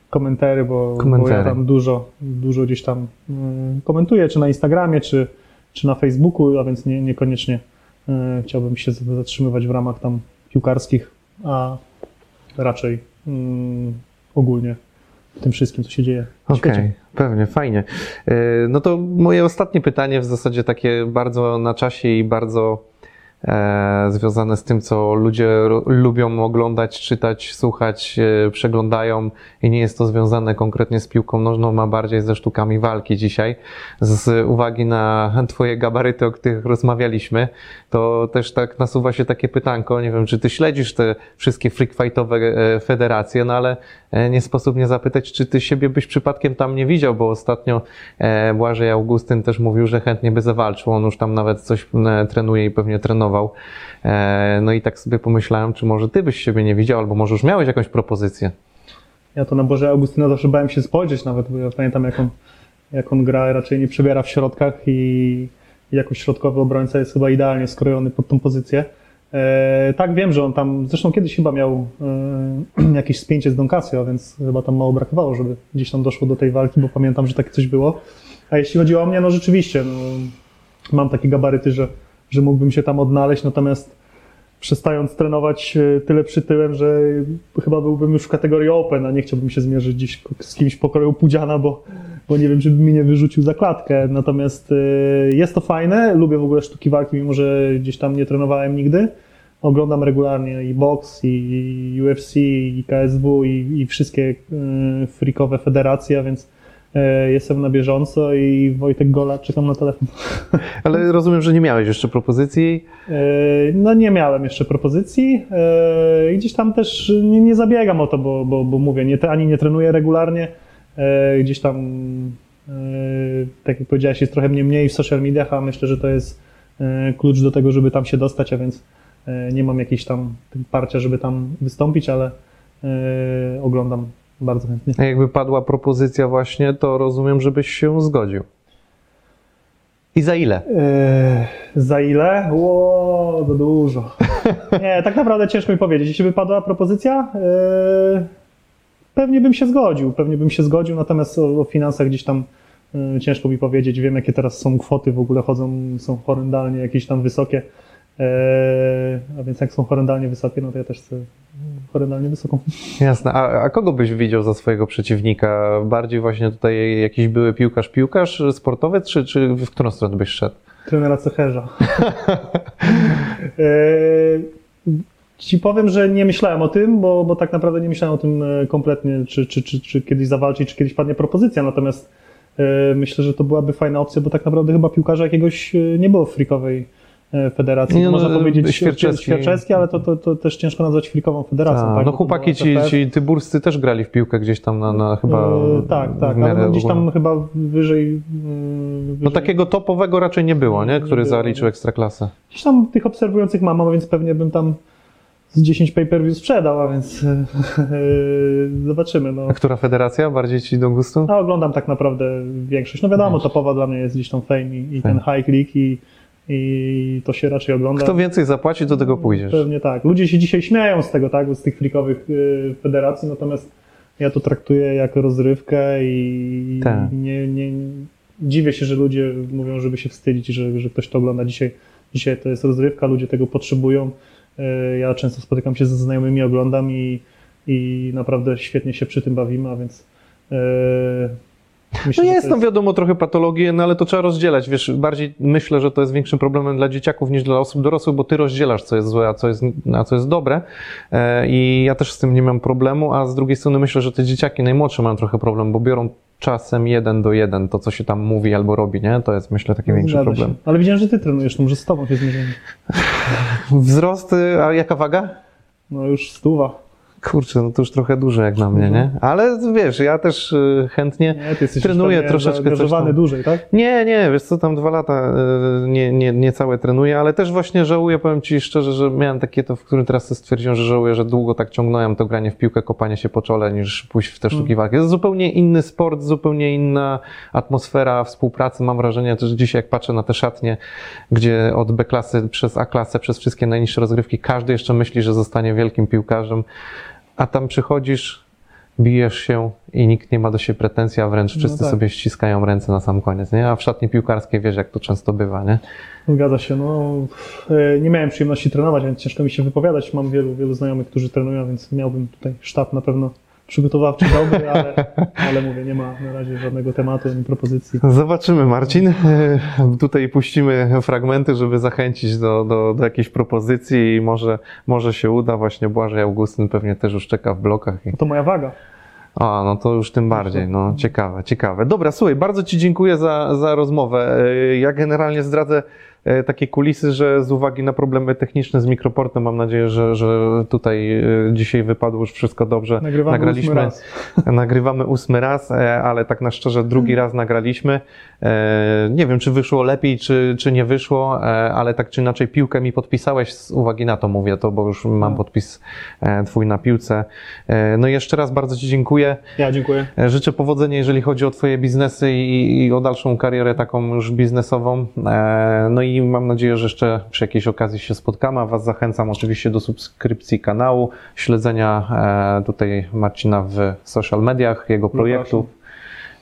komentary, bo, bo
Komentary.
ja tam dużo, dużo gdzieś tam mm, komentuję, czy na Instagramie, czy, czy na Facebooku, a więc nie, niekoniecznie e, chciałbym się zatrzymywać w ramach tam piłkarskich, a raczej mm, ogólnie tym wszystkim, co się dzieje
Okej,
świecie.
pewnie, fajnie. E, No to moje ostatnie pytanie, w zasadzie takie bardzo na czasie i bardzo związane z tym, co ludzie lubią oglądać, czytać, słuchać, e, przeglądają i nie jest to związane konkretnie z piłką nożną, a bardziej ze sztukami walki dzisiaj. Z uwagi na Twoje gabaryty, o których rozmawialiśmy, to też tak nasuwa się takie pytanko, nie wiem, czy Ty śledzisz te wszystkie freak fightowe e, federacje, no ale e, nie sposób nie zapytać, czy Ty siebie byś przypadkiem tam nie widział, bo ostatnio e, Błażej Augustyn też mówił, że chętnie by zawalczył, on już tam nawet coś e, trenuje i pewnie trenował. E, No i tak sobie pomyślałem, czy może Ty byś siebie nie widział, albo może już miałeś jakąś propozycję.
Ja to na Boże Augustyna zawsze bałem się spojrzeć nawet, bo ja pamiętam jak on, jak on gra, raczej nie przebiera w środkach i i jako środkowy obrońca jest chyba idealnie skrojony pod tą pozycję. E, tak, wiem, że on tam, zresztą kiedyś chyba miał e, [CLEARS THROAT] jakieś spięcie z Don Casio, więc chyba tam mało brakowało, żeby gdzieś tam doszło do tej walki, bo pamiętam, że takie coś było. A jeśli chodzi o mnie, no rzeczywiście, no, mam takie gabaryty, że, że mógłbym się tam odnaleźć, natomiast przestając trenować e, tyle przytyłem, że chyba byłbym już w kategorii Open, a nie chciałbym się zmierzyć gdzieś z kimś pokroju Pudziana, bo, bo nie wiem, czy by mi nie wyrzucił za klatkę. Natomiast e, jest to fajne, lubię w ogóle sztuki walki, mimo że gdzieś tam nie trenowałem nigdy. Oglądam regularnie i box, i UFC, i KSW, i, i wszystkie e, freakowe federacje, więc jestem na bieżąco i Wojtek Gola, czekam na telefon. [LAUGHS]
Ale rozumiem, że nie miałeś jeszcze propozycji.
E, No nie miałem jeszcze propozycji e, i gdzieś tam też nie, nie zabiegam o to, bo, bo, bo mówię, nie, ani nie trenuję regularnie, e, gdzieś tam, e, tak jak powiedziałeś, jest trochę mnie mniej w social mediach, a myślę, że to jest e, klucz do tego, żeby tam się dostać, a więc e, nie mam jakiejś tam parcia, żeby tam wystąpić, ale e, oglądam bardzo chętnie.
A jakby padła propozycja właśnie, to rozumiem, żebyś się zgodził. I za ile?
Eee, za ile? Ło, za dużo. [LAUGHS] Nie, tak naprawdę ciężko mi powiedzieć. Jeśli by padła propozycja, eee, pewnie bym się zgodził. Pewnie bym się zgodził, natomiast o, o finansach gdzieś tam e, ciężko mi powiedzieć. Wiem, jakie teraz są kwoty, w ogóle chodzą, są horrendalnie jakieś tam wysokie. Eee, a więc jak są horrendalnie wysokie, no to ja też chcę horrendalnie wysoką.
Jasne. A, a kogo byś widział za swojego przeciwnika? Bardziej właśnie tutaj jakiś były piłkarz, piłkarz sportowy, czy, czy w którą stronę byś szedł?
trenera Cecherza. [LAUGHS] Eee, Ci powiem, że nie myślałem o tym, bo, bo tak naprawdę nie myślałem o tym e, kompletnie, czy, czy, czy, czy kiedyś zawalczyć, czy kiedyś padnie propozycja, natomiast e, myślę, że to byłaby fajna opcja, bo tak naprawdę chyba piłkarza jakiegoś e, nie było w frikowej federacji.
Nie, no,
Można powiedzieć
Świerczewski.
świerczewski, ale to, to, to też ciężko nazwać frikową federacją.
A,
tak?
no chłopaki ci, ci tyburscy też grali w piłkę gdzieś tam na, na chyba
E, tak, tak, ale no gdzieś tam chyba wyżej, e, wyżej
No takiego topowego raczej nie było, nie?
Nie
Który
było,
zaliczył
nie.
ekstraklasę.
Gdzieś tam tych obserwujących mam, więc pewnie bym tam z 10 pay-per-view sprzedał, a więc e, [LAUGHS] zobaczymy. No.
A która federacja bardziej ci do gustu?
A oglądam tak naprawdę większość. No wiadomo, topowa dla mnie jest gdzieś tam Fame i, i ten High League i, i to się raczej ogląda.
Kto więcej zapłaci, do tego pójdziesz.
Pewnie tak. Ludzie się dzisiaj śmieją z tego, tak, z tych freakowych y, federacji, natomiast ja to traktuję jako rozrywkę i
Tak.
nie, nie, dziwię się, że ludzie mówią, żeby się wstydzić, że, że ktoś to ogląda dzisiaj. Dzisiaj to jest rozrywka, ludzie tego potrzebują. Y, Ja często spotykam się ze znajomymi, oglądam i, i naprawdę świetnie się przy tym bawimy, a więc y, myślę,
No jest,
to
no wiadomo, trochę patologii, no ale to trzeba rozdzielać. Wiesz, bardziej myślę, że to jest większym problemem dla dzieciaków niż dla osób dorosłych, bo ty rozdzielasz, co jest złe, a co jest, a co jest dobre. E, I ja też z tym nie mam problemu, a z drugiej strony myślę, że te dzieciaki najmłodsze mają trochę problem, bo biorą czasem jeden do jeden to, co się tam mówi albo robi, nie? To jest, myślę, taki większy
Zgadza
problem.
Się. Ale widziałem, że ty trenujesz, to może z tobą się zmierzymy. [LAUGHS]
Wzrost, a jaka waga?
No już stuwa.
Kurczę, no to już trochę dużo jak na mnie, nie? Ale wiesz, ja też y, chętnie
Nie, ty jesteś
trenuję troszeczkę coś tam.
dłużej, tak?
Nie, nie, wiesz co, tam dwa lata y, nie, nie, nie całe trenuję, ale też właśnie żałuję, powiem Ci szczerze, że miałem takie to, w którym teraz stwierdziłem, że żałuję, że długo tak ciągnąłem to granie w piłkę, kopanie się po czole, niż pójść w te sztuki walki. To jest zupełnie inny sport, zupełnie inna atmosfera współpracy. Mam wrażenie, że dzisiaj jak patrzę na te szatnie, gdzie od B klasy przez A klasę, przez wszystkie najniższe rozgrywki, każdy jeszcze myśli, że zostanie wielkim piłkarzem, a tam przychodzisz, bijesz się i nikt nie ma do siebie pretensji, a wręcz
No
wszyscy
tak.
sobie ściskają ręce na sam koniec, nie? A w szatni piłkarskiej wiesz, jak to często bywa, nie?
Zgadza się. No, e, nie miałem przyjemności trenować, więc ciężko mi się wypowiadać. Mam wielu, wielu znajomych, którzy trenują, więc miałbym tutaj sztab na pewno przygotowawczy dobry, ale, ale mówię, nie ma na razie żadnego tematu ani propozycji.
Zobaczymy, Marcin. E, Tutaj puścimy fragmenty, żeby zachęcić do, do, do jakiejś propozycji i może, może się uda. Właśnie Błażej Augustyn pewnie też już czeka w blokach. I...
To moja waga.
A, no to już tym bardziej, no ciekawe, ciekawe. Dobra, słuchaj, bardzo Ci dziękuję za, za rozmowę. E, Ja generalnie zdradzę takie kulisy, że z uwagi na problemy techniczne z mikroportem mam nadzieję, że, że tutaj e, dzisiaj wypadło już wszystko dobrze.
Nagrywamy
Nagraliśmy,
ósmy raz. [LAUGHS]
nagrywamy ósmy raz, e, ale tak na szczerze drugi raz nagraliśmy. E, Nie wiem, czy wyszło lepiej, czy, czy nie wyszło, e, ale tak czy inaczej piłkę mi podpisałeś z uwagi na to mówię to, bo już mam
No.
podpis e, twój na piłce. No i jeszcze raz bardzo Ci dziękuję.
Ja dziękuję.
Życzę powodzenia, jeżeli chodzi o Twoje biznesy i, i o dalszą karierę taką już biznesową. No i mam nadzieję, że jeszcze przy jakiejś okazji się spotkamy. A Was zachęcam oczywiście do subskrypcji kanału, śledzenia tutaj Marcina w social mediach, jego projektów.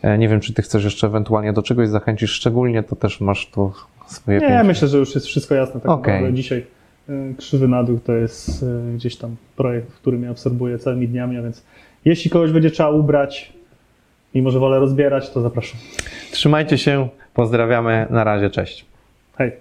E, Nie wiem, czy Ty chcesz jeszcze ewentualnie do czegoś zachęcić szczególnie, to też masz tu swoje
Nie, myślę, że już jest wszystko jasne. Tak
Okej.
naprawdę dzisiaj e, Krzywy Nadół to jest e, gdzieś tam projekt, w którym ja absorbuję całymi dniami, a więc jeśli kogoś będzie trzeba ubrać, mimo że wolę rozbierać, to zapraszam.
Trzymajcie się, pozdrawiamy, na razie, cześć.
Hej.